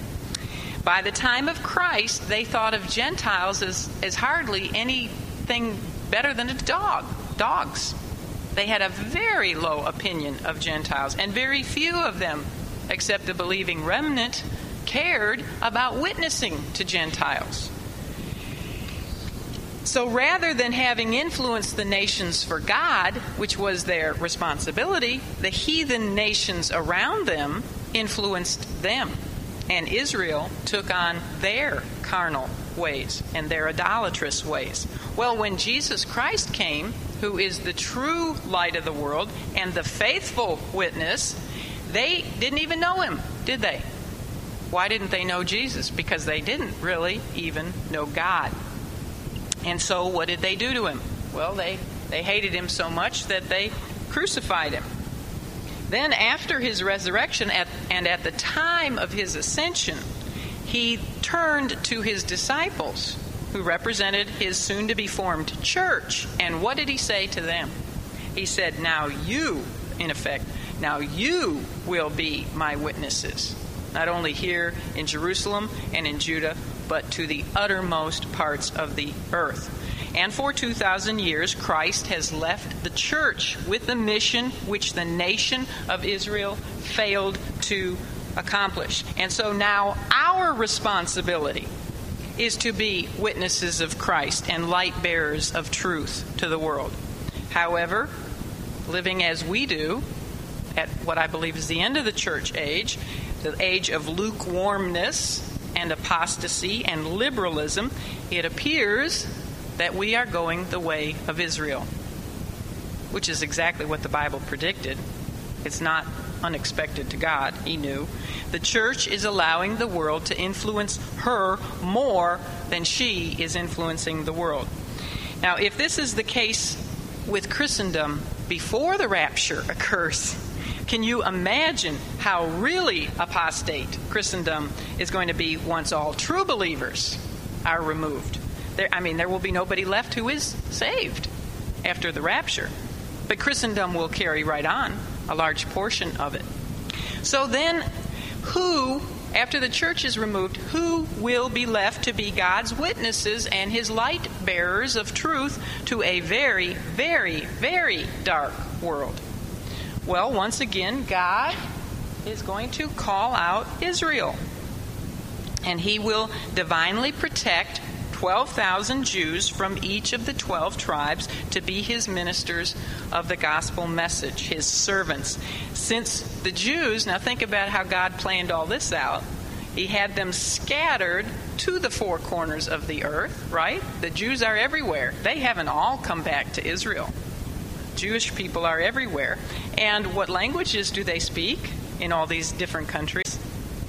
By the time of Christ, they thought of Gentiles as, as hardly anything better than a dog, dogs. They had a very low opinion of Gentiles, and very few of them, except the believing remnant, cared about witnessing to Gentiles. So rather than having influenced the nations for God, which was their responsibility, the heathen nations around them influenced them. And Israel took on their carnal ways and their idolatrous ways. Well, when Jesus Christ came, who is the true light of the world and the faithful witness, they didn't even know him, did they? Why didn't they know Jesus? Because they didn't really even know God. And so what did they do to him? Well, they, they hated him so much that they crucified him. Then, after his resurrection at, and at the time of his ascension, he turned to his disciples, who represented his soon to be formed church. And what did he say to them? He said, Now you, in effect, now you will be my witnesses, not only here in Jerusalem and in Judah, but to the uttermost parts of the earth. And for 2,000 years, Christ has left the church with the mission which the nation of Israel failed to accomplish. And so now our responsibility is to be witnesses of Christ and light bearers of truth to the world. However, living as we do at what I believe is the end of the church age, the age of lukewarmness and apostasy and liberalism, it appears that we are going the way of Israel, which is exactly what the Bible predicted. It's not unexpected to God, He knew. The church is allowing the world to influence her more than she is influencing the world. Now, if this is the case with Christendom before the rapture occurs, can you imagine how really apostate Christendom is going to be once all true believers are removed? There, I mean, there will be nobody left who is saved after the rapture. But Christendom will carry right on, a large portion of it. So then, who, after the church is removed, who will be left to be God's witnesses and his light bearers of truth to a very, very, very dark world? Well, once again, God is going to call out Israel. And he will divinely protect 12,000 Jews from each of the 12 tribes to be his ministers of the gospel message, his servants. Since the Jews, now think about how God planned all this out. He had them scattered to the four corners of the earth, right? The Jews are everywhere. They haven't all come back to Israel. Jewish people are everywhere. And what languages do they speak in all these different countries?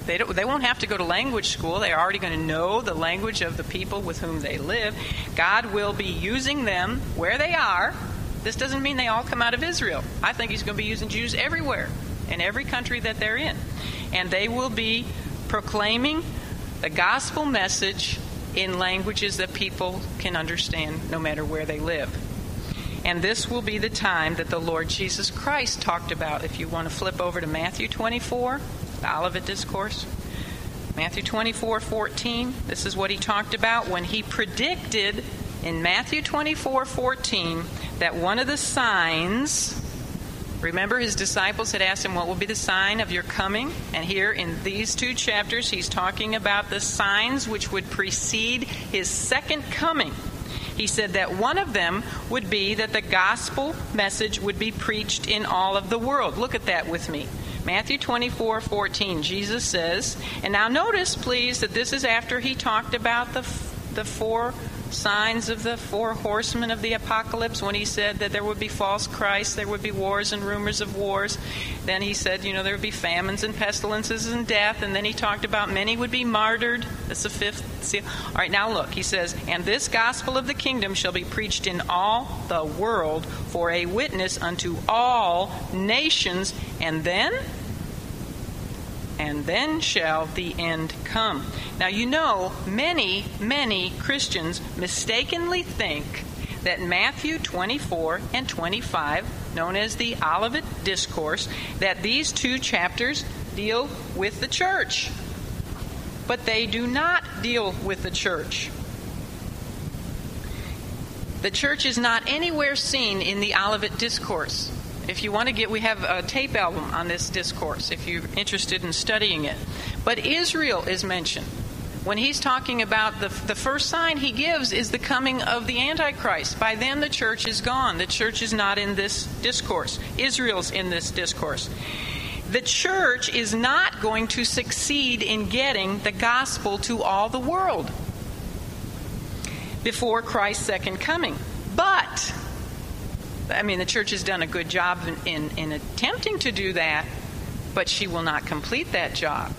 They, don't, they won't have to go to language school. They're already going to know the language of the people with whom they live. God will be using them where they are. This doesn't mean they all come out of Israel. I think He's going to be using Jews everywhere, in every country that they're in. And they will be proclaiming the gospel message in languages that people can understand no matter where they live. And this will be the time that the Lord Jesus Christ talked about. If you want to flip over to Matthew 24, the Olivet Discourse. Matthew 24, 14. This is what he talked about when he predicted in Matthew 24, 14 that one of the signs, remember his disciples had asked him, What will be the sign of your coming? And here in these two chapters, he's talking about the signs which would precede his second coming. He said that one of them would be that the gospel message would be preached in all of the world. Look at that with me. Matthew 24 14, Jesus says, and now notice, please, that this is after he talked about the, the four signs of the four horsemen of the apocalypse when he said that there would be false Christs, there would be wars and rumors of wars. Then he said, you know, there would be famines and pestilences and death. And then he talked about many would be martyred. That's the fifth seal. All right, now look, he says, and this gospel of the kingdom shall be preached in all the world for a witness unto all nations. And then and then shall the end come. Now, you know, many, many Christians mistakenly think that Matthew 24 and 25, known as the Olivet Discourse, that these two chapters deal with the church. But they do not deal with the church. The church is not anywhere seen in the Olivet Discourse. If you want to get, we have a tape album on this discourse if you're interested in studying it. But Israel is mentioned. When he's talking about the, the first sign he gives is the coming of the Antichrist. By then, the church is gone. The church is not in this discourse. Israel's in this discourse. The church is not going to succeed in getting the gospel to all the world before Christ's second coming. But I mean, the church has done a good job in, in, in attempting to do that, but she will not complete that job.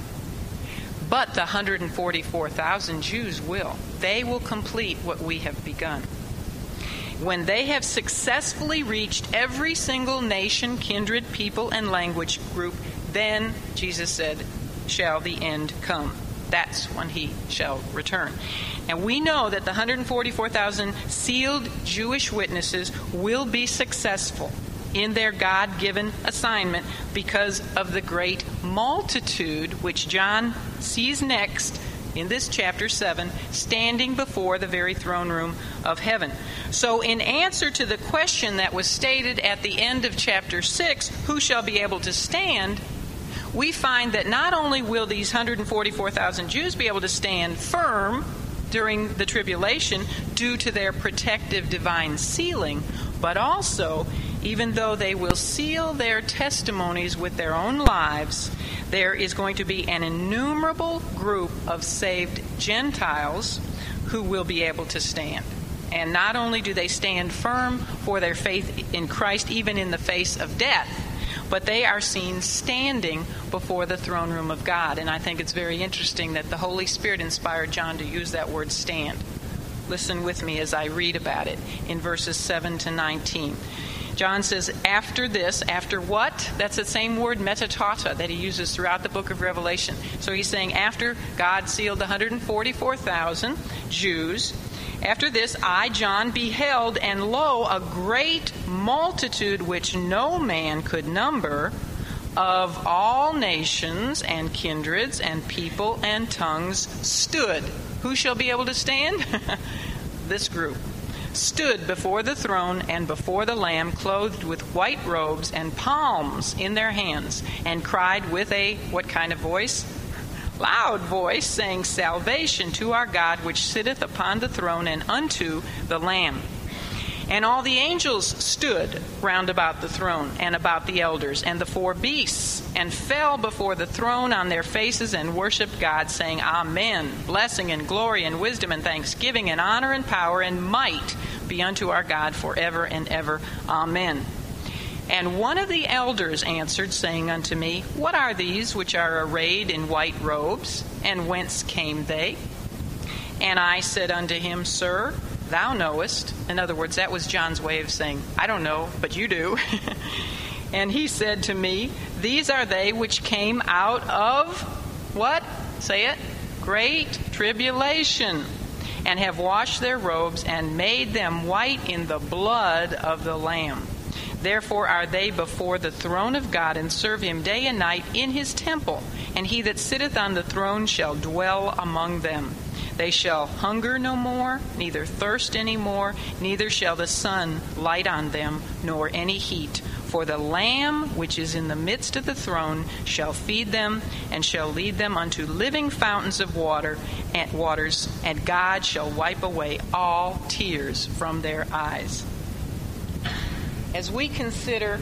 But the 144,000 Jews will. They will complete what we have begun. When they have successfully reached every single nation, kindred, people, and language group, then, Jesus said, shall the end come. That's when he shall return. And we know that the 144,000 sealed Jewish witnesses will be successful in their God given assignment because of the great multitude which John sees next in this chapter 7 standing before the very throne room of heaven. So, in answer to the question that was stated at the end of chapter 6, who shall be able to stand? We find that not only will these 144,000 Jews be able to stand firm during the tribulation due to their protective divine sealing, but also, even though they will seal their testimonies with their own lives, there is going to be an innumerable group of saved Gentiles who will be able to stand. And not only do they stand firm for their faith in Christ, even in the face of death, but they are seen standing before the throne room of God. And I think it's very interesting that the Holy Spirit inspired John to use that word stand. Listen with me as I read about it in verses 7 to 19. John says, after this, after what? That's the same word, meta tauta, that he uses throughout the book of Revelation. So he's saying, after God sealed the 144,000 Jews, after this, I, John, beheld, and lo, a great multitude which no man could number of all nations and kindreds and people and tongues stood. Who shall be able to stand? this group stood before the throne and before the Lamb, clothed with white robes and palms in their hands, and cried with a what kind of voice? loud voice, saying, Salvation to our God, which sitteth upon the throne, and unto the Lamb. And all the angels stood round about the throne, and about the elders, and the four beasts, and fell before the throne on their faces, and worshipped God, saying, Amen. Blessing and glory and wisdom and thanksgiving and honor and power and might be unto our God forever and ever. Amen. And one of the elders answered, saying unto me, What are these which are arrayed in white robes, and whence came they? And I said unto him, Sir, thou knowest. In other words, that was John's way of saying, I don't know, but you do. and he said to me, These are they which came out of what? Say it. Great tribulation, and have washed their robes and made them white in the blood of the Lamb. Therefore are they before the throne of God, and serve him day and night in his temple. And he that sitteth on the throne shall dwell among them. They shall hunger no more, neither thirst any more, neither shall the sun light on them, nor any heat. For the Lamb which is in the midst of the throne shall feed them, and shall lead them unto living fountains of water and waters, and God shall wipe away all tears from their eyes as we consider,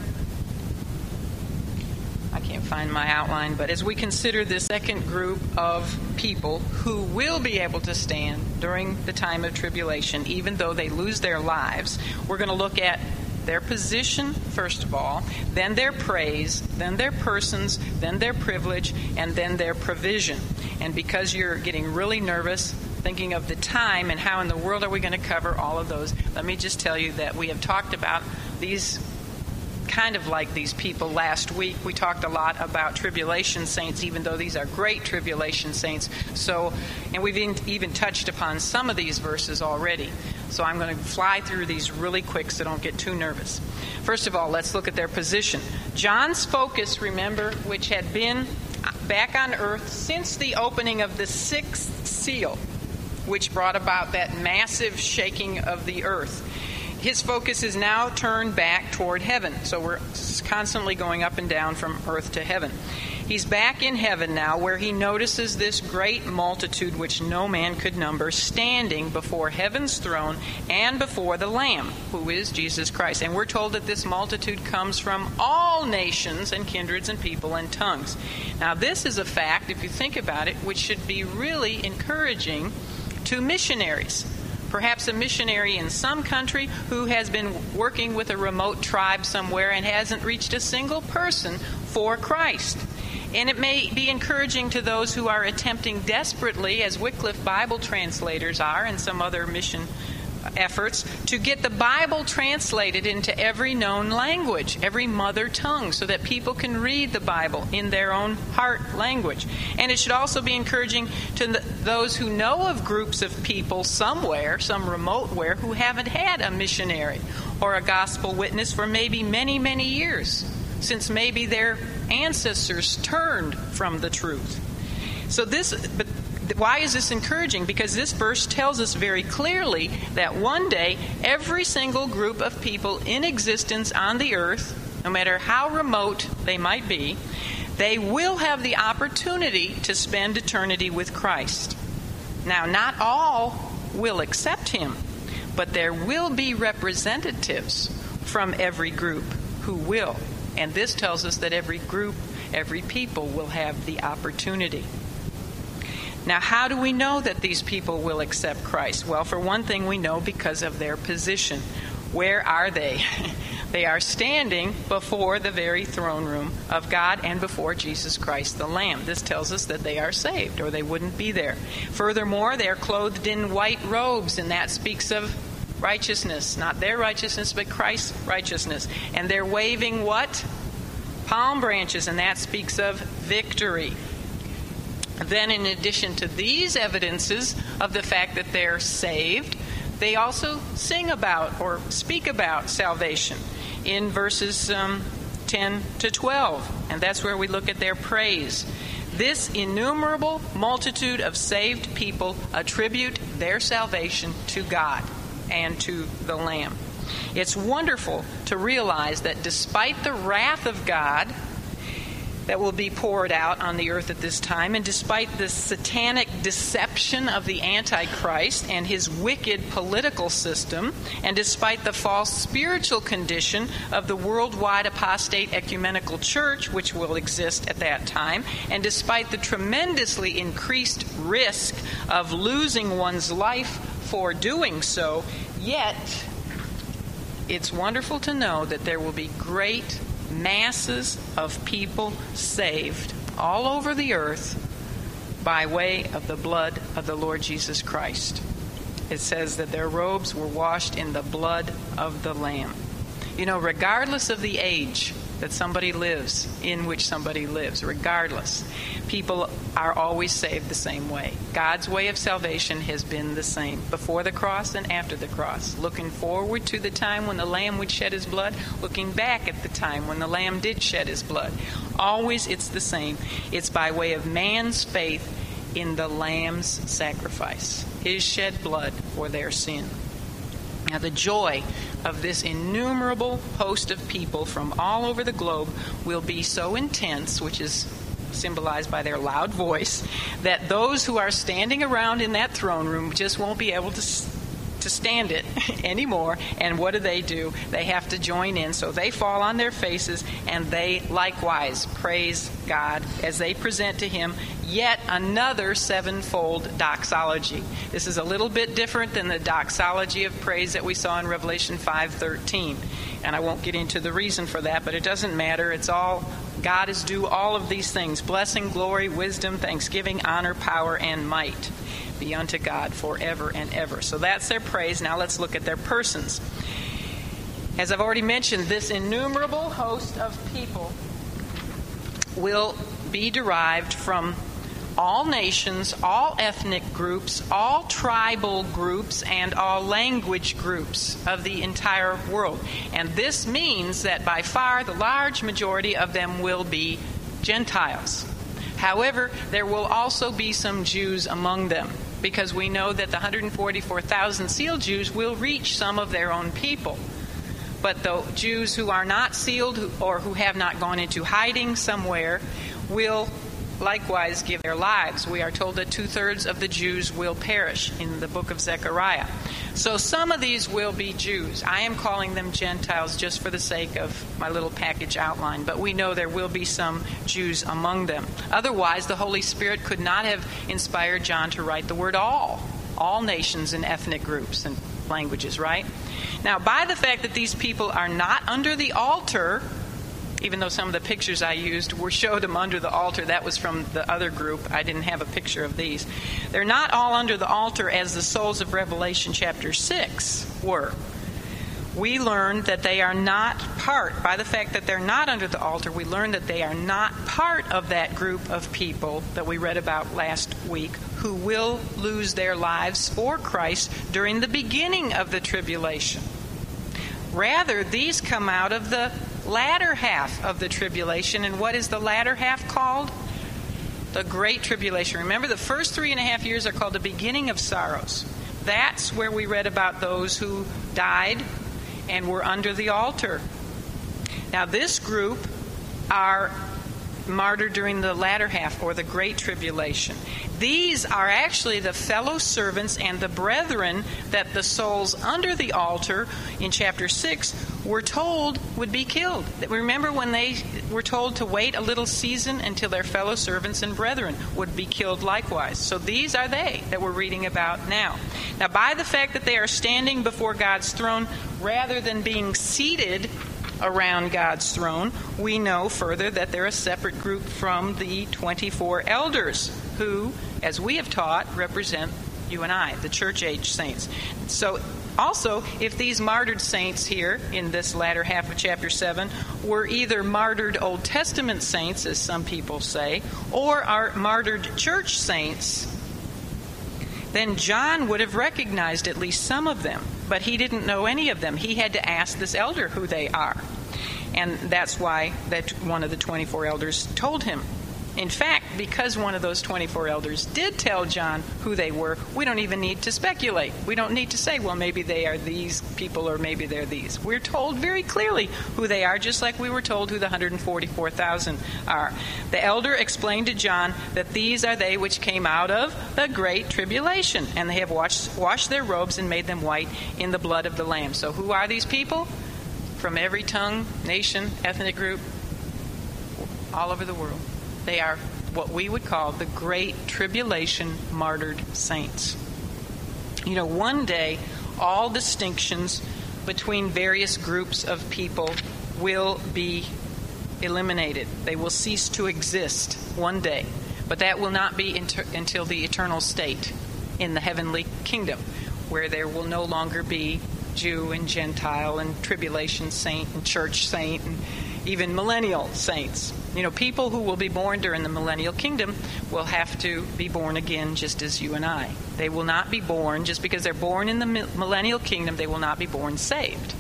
I can't find my outline, but as we consider this second group of people who will be able to stand during the time of tribulation, even though they lose their lives, we're going to look at their position, first of all, then their praise, then their persons, then their privilege, and then their provision. And because you're getting really nervous, thinking of the time and how in the world are we going to cover all of those, let me just tell you that we have talked about these kind of like these people last week. We talked a lot about tribulation saints, even though these are great tribulation saints. So, and we've even touched upon some of these verses already. So I'm going to fly through these really quick so don't get too nervous. First of all, let's look at their position. John's focus, remember, which had been back on earth since the opening of the sixth seal, which brought about that massive shaking of the earth his focus is now turned back toward heaven. So we're constantly going up and down from earth to heaven. He's back in heaven now, where he notices this great multitude which no man could number, standing before heaven's throne and before the Lamb, who is Jesus Christ. And we're told that this multitude comes from all nations and kindreds and people and tongues. Now, this is a fact, if you think about it, which should be really encouraging to missionaries perhaps a missionary in some country who has been working with a remote tribe somewhere and hasn't reached a single person for Christ. And it may be encouraging to those who are attempting desperately, as Wycliffe Bible translators are and some other mission efforts to get the Bible translated into every known language, every mother tongue, so that people can read the Bible in their own heart language. And it should also be encouraging to those who know of groups of people somewhere, some remote where, who haven't had a missionary or a gospel witness for maybe many, many years, since maybe their ancestors turned from the truth. So this, but why is this encouraging? Because this verse tells us very clearly that one day every single group of people in existence on the earth, no matter how remote they might be, they will have the opportunity to spend eternity with Christ. Now, not all will accept him, but there will be representatives from every group who will. And this tells us that every group, every people will have the opportunity. Now, how do we know that these people will accept Christ? Well, for one thing, we know because of their position. Where are they? they are standing before the very throne room of God and before Jesus Christ the Lamb. This tells us that they are saved, or they wouldn't be there. Furthermore, they are clothed in white robes, and that speaks of righteousness. Not their righteousness, but Christ's righteousness. And they're waving what? Palm branches, and that speaks of victory. Then, in addition to these evidences of the fact that they're saved, they also sing about or speak about salvation in verses um, 10 to 12. And that's where we look at their praise. This innumerable multitude of saved people attribute their salvation to God and to the Lamb. It's wonderful to realize that despite the wrath of God, that will be poured out on the earth at this time. And despite the satanic deception of the Antichrist and his wicked political system, and despite the false spiritual condition of the worldwide apostate ecumenical church, which will exist at that time, and despite the tremendously increased risk of losing one's life for doing so, yet it's wonderful to know that there will be great masses of people saved all over the earth by way of the blood of the Lord Jesus Christ. It says that their robes were washed in the blood of the Lamb. You know, regardless of the age that somebody lives, in which somebody lives, regardless, people are always saved the same way. God's way of salvation has been the same before the cross and after the cross. Looking forward to the time when the Lamb would shed his blood, looking back at the time when the Lamb did shed his blood. Always it's the same. It's by way of man's faith in the Lamb's sacrifice, his shed blood for their sin. Now, the joy of this innumerable host of people from all over the globe will be so intense, which is symbolized by their loud voice, that those who are standing around in that throne room just won't be able to to stand it anymore. And what do they do? They have to join in. So they fall on their faces and they likewise praise God as they present to Him yet another sevenfold doxology. This is a little bit different than the doxology of praise that we saw in Revelation 5:13. And I won't get into the reason for that, but it doesn't matter. It's all God is due all of these things blessing, glory, wisdom, thanksgiving, honor, power, and might be unto God forever and ever. So that's their praise. Now let's look at their persons. As I've already mentioned, this innumerable host of people will be derived from all nations, all ethnic groups, all tribal groups, and all language groups of the entire world. And this means that by far the large majority of them will be Gentiles. However, there will also be some Jews among them because we know that the 144,000 sealed Jews will reach some of their own people. But the Jews who are not sealed or who have not gone into hiding somewhere will likewise give their lives. We are told that two thirds of the Jews will perish in the book of Zechariah. So some of these will be Jews. I am calling them Gentiles just for the sake of my little package outline, but we know there will be some Jews among them. Otherwise, the Holy Spirit could not have inspired John to write the word all, all nations and ethnic groups and languages, right? Now, by the fact that these people are not under the altar, even though some of the pictures I used were showed them under the altar, that was from the other group. I didn't have a picture of these. They're not all under the altar as the souls of Revelation chapter 6 were. We learn that they are not part, by the fact that they're not under the altar, we learn that they are not part of that group of people that we read about last week who will lose their lives for Christ during the beginning of the tribulation. Rather, these come out of the latter half of the tribulation. And what is the latter half called? The Great Tribulation. Remember, the first three and a half years are called the beginning of sorrows. That's where we read about those who died and were under the altar. Now, this group are martyred during the latter half or the Great Tribulation. These are actually the fellow servants and the brethren that the souls under the altar in chapter 6 were told would be killed. Remember when they were told to wait a little season until their fellow servants and brethren would be killed likewise. So these are they that we're reading about now. Now, by the fact that they are standing before God's throne rather than being seated around God's throne, we know further that they're a separate group from the 24 elders who, as we have taught, represent you and I, the church age saints. So, also, if these martyred saints here in this latter half of chapter 7 were either martyred Old Testament saints, as some people say, or are martyred church saints, then John would have recognized at least some of them, but he didn't know any of them. He had to ask this elder who they are. And that's why that one of the 24 elders told him in fact, because one of those 24 elders did tell John who they were, we don't even need to speculate. We don't need to say, well, maybe they are these people or maybe they're these. We're told very clearly who they are, just like we were told who the 144,000 are. The elder explained to John that these are they which came out of the great tribulation, and they have washed, washed their robes and made them white in the blood of the Lamb. So, who are these people? From every tongue, nation, ethnic group, all over the world. They are what we would call the Great Tribulation martyred saints. You know, one day, all distinctions between various groups of people will be eliminated. They will cease to exist one day. But that will not be inter- until the eternal state in the heavenly kingdom, where there will no longer be Jew and Gentile and tribulation saint and church saint and even millennial saints. You know, people who will be born during the millennial kingdom will have to be born again just as you and I. They will not be born, just because they're born in the millennial kingdom, they will not be born saved.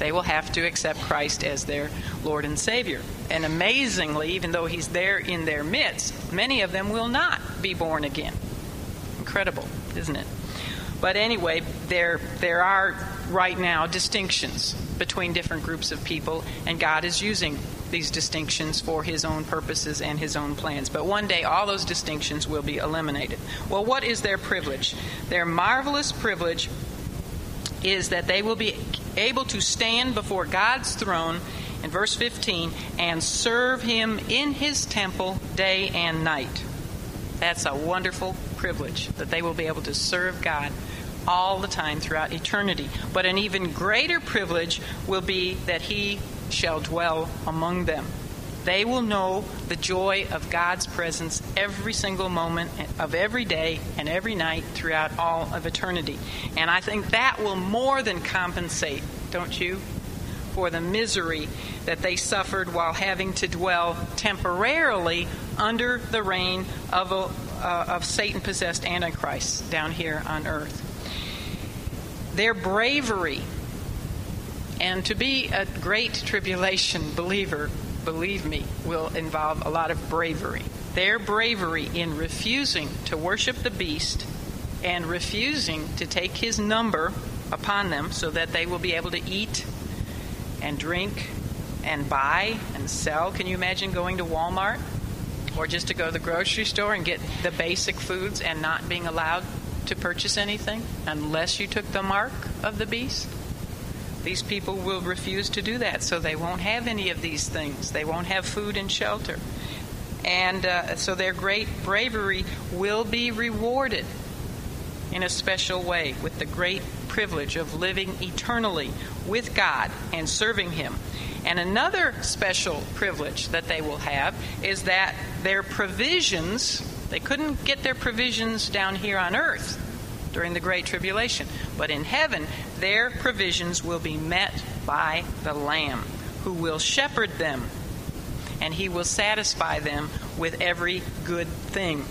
They will have to accept Christ as their Lord and Savior. And amazingly, even though He's there in their midst, many of them will not be born again. Incredible, isn't it? But anyway, there, there are right now distinctions between different groups of people, and God is using these distinctions for his own purposes and his own plans. But one day, all those distinctions will be eliminated. Well, what is their privilege? Their marvelous privilege is that they will be able to stand before God's throne in verse 15 and serve Him in His temple day and night. That's a wonderful privilege that they will be able to serve God all the time throughout eternity. But an even greater privilege will be that He shall dwell among them. They will know the joy of God's presence every single moment of every day and every night throughout all of eternity. And I think that will more than compensate, don't you, for the misery that they suffered while having to dwell temporarily under the reign of, a, uh, of Satan possessed Antichrist down here on earth. Their bravery, and to be a great tribulation believer, believe me, will involve a lot of bravery. Their bravery in refusing to worship the beast and refusing to take his number upon them so that they will be able to eat and drink and buy and sell. Can you imagine going to Walmart or just to go to the grocery store and get the basic foods and not being allowed to purchase anything unless you took the mark of the beast? These people will refuse to do that, so they won't have any of these things. They won't have food and shelter. And uh, so their great bravery will be rewarded in a special way with the great privilege of living eternally with God and serving Him. And another special privilege that they will have is that their provisions, they couldn't get their provisions down here on earth during the Great Tribulation, but in heaven, their provisions will be met by the Lamb, who will shepherd them, and He will satisfy them with every good thing.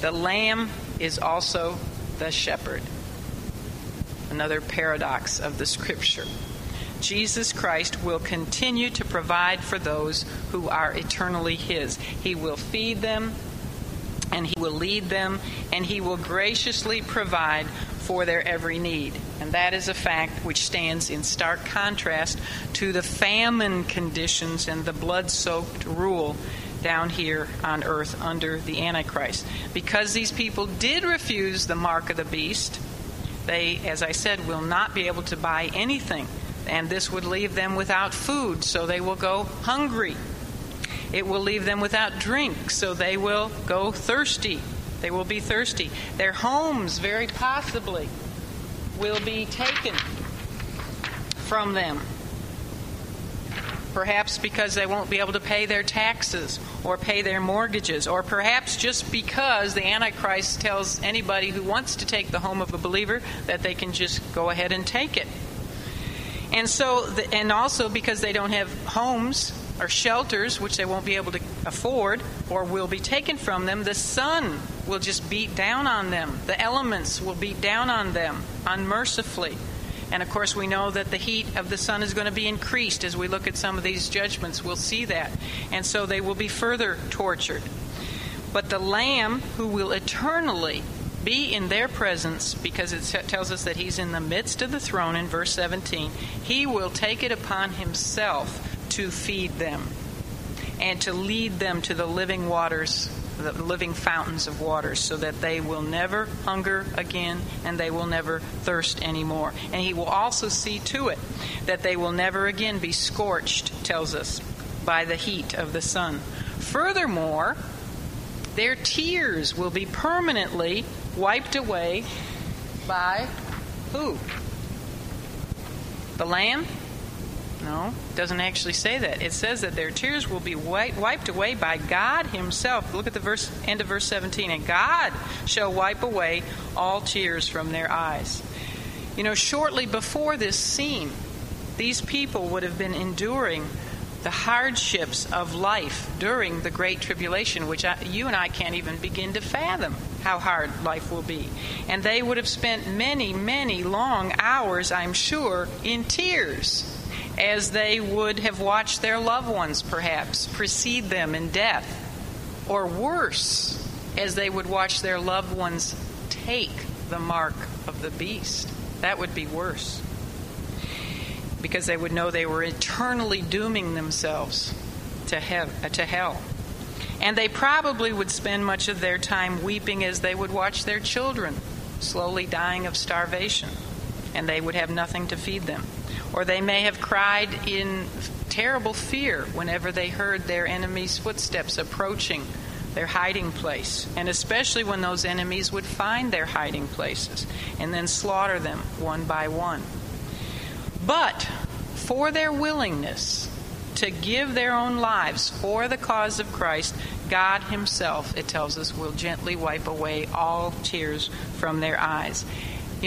The Lamb is also the shepherd. Another paradox of the Scripture. Jesus Christ will continue to provide for those who are eternally His. He will feed them, and He will lead them, and He will graciously provide for their every need. And that is a fact which stands in stark contrast to the famine conditions and the blood soaked rule down here on earth under the Antichrist. Because these people did refuse the mark of the beast, they, as I said, will not be able to buy anything. And this would leave them without food, so they will go hungry. It will leave them without drink, so they will go thirsty. They will be thirsty. Their homes, very possibly, will be taken from them. Perhaps because they won't be able to pay their taxes or pay their mortgages, or perhaps just because the Antichrist tells anybody who wants to take the home of a believer that they can just go ahead and take it. And so, and also because they don't have homes or shelters, which they won't be able to afford or will be taken from them, the sun will just beat down on them. The elements will beat down on them unmercifully. And of course, we know that the heat of the sun is going to be increased as we look at some of these judgments. We'll see that. And so they will be further tortured. But the Lamb who will eternally be in their presence because it tells us that he's in the midst of the throne in verse 17. He will take it upon himself to feed them and to lead them to the living waters, the living fountains of waters, so that they will never hunger again and they will never thirst anymore. And he will also see to it that they will never again be scorched, tells us, by the heat of the sun. Furthermore, their tears will be permanently wiped away by who? The Lamb? No, it doesn't actually say that. It says that their tears will be wiped away by God Himself. Look at the verse, end of verse 17. And God shall wipe away all tears from their eyes. You know, shortly before this scene, these people would have been enduring the hardships of life during the Great Tribulation, which I, you and I can't even begin to fathom how hard life will be. And they would have spent many, many long hours, I'm sure, in tears as they would have watched their loved ones, perhaps, precede them in death. Or worse, as they would watch their loved ones take the mark of the beast. That would be worse because they would know they were eternally dooming themselves to, to hell. And they probably would spend much of their time weeping as they would watch their children slowly dying of starvation and they would have nothing to feed them. Or they may have cried in terrible fear whenever they heard their enemy's footsteps approaching their hiding place, and especially when those enemies would find their hiding places and then slaughter them one by one. But for their willingness to give their own lives for the cause of Christ, God Himself, it tells us, will gently wipe away all tears from their eyes.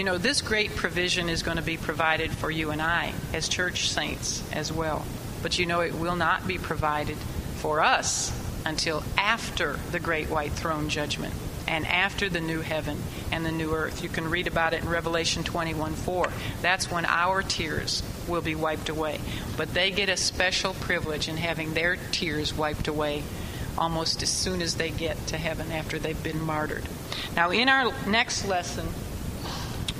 You know, this great provision is going to be provided for you and I as church saints as well. But you know, it will not be provided for us until after the great white throne judgment and after the new heaven and the new earth. You can read about it in Revelation 21 4. That's when our tears will be wiped away. But they get a special privilege in having their tears wiped away almost as soon as they get to heaven after they've been martyred. Now, in our next lesson,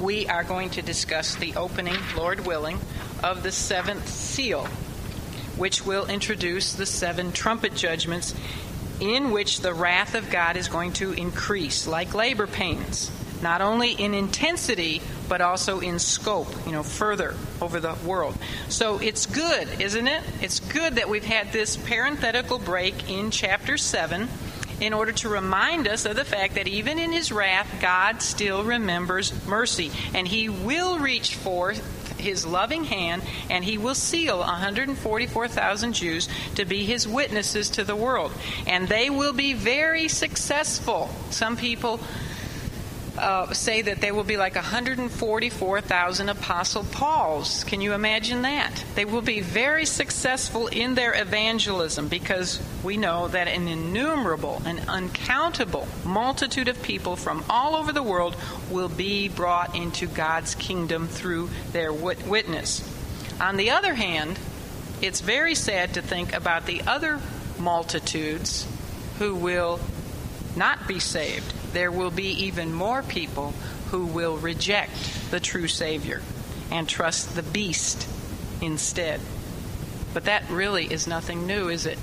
we are going to discuss the opening, Lord willing, of the seventh seal, which will introduce the seven trumpet judgments in which the wrath of God is going to increase, like labor pains, not only in intensity, but also in scope, you know, further over the world. So it's good, isn't it? It's good that we've had this parenthetical break in chapter 7 in order to remind us of the fact that even in his wrath, God still remembers mercy, and he will reach forth his loving hand, and he will seal 144,000 Jews to be his witnesses to the world. And they will be very successful. Some people uh, say that there will be like 144,000 Apostle Pauls. Can you imagine that? They will be very successful in their evangelism because we know that an innumerable and uncountable multitude of people from all over the world will be brought into God's kingdom through their witness. On the other hand, it's very sad to think about the other multitudes who will not be saved there will be even more people who will reject the true Savior and trust the beast instead. But that really is nothing new, is it?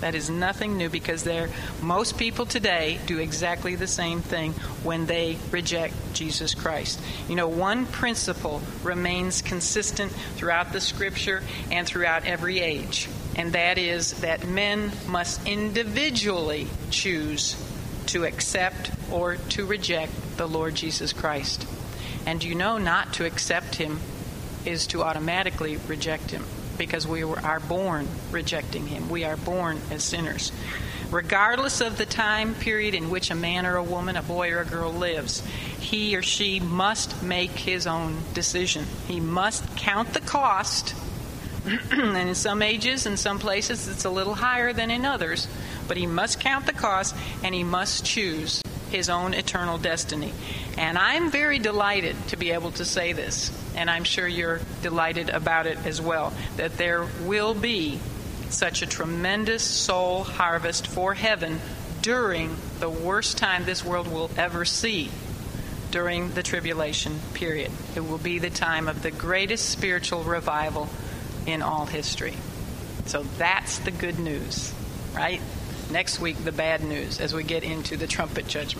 That is nothing new because there most people today do exactly the same thing when they reject Jesus Christ. You know, one principle remains consistent throughout the scripture and throughout every age, and that is that men must individually choose to accept or to reject the Lord Jesus Christ. And you know, not to accept him is to automatically reject him because we are born rejecting him. We are born as sinners. Regardless of the time period in which a man or a woman, a boy or a girl lives, he or she must make his own decision. He must count the cost. and in some ages, in some places, it's a little higher than in others but he must count the cost and he must choose his own eternal destiny. And I'm very delighted to be able to say this, and I'm sure you're delighted about it as well, that there will be such a tremendous soul harvest for heaven during the worst time this world will ever see during the tribulation period. It will be the time of the greatest spiritual revival in all history. So that's the good news, right? Next week, the bad news as we get into the trumpet judgment.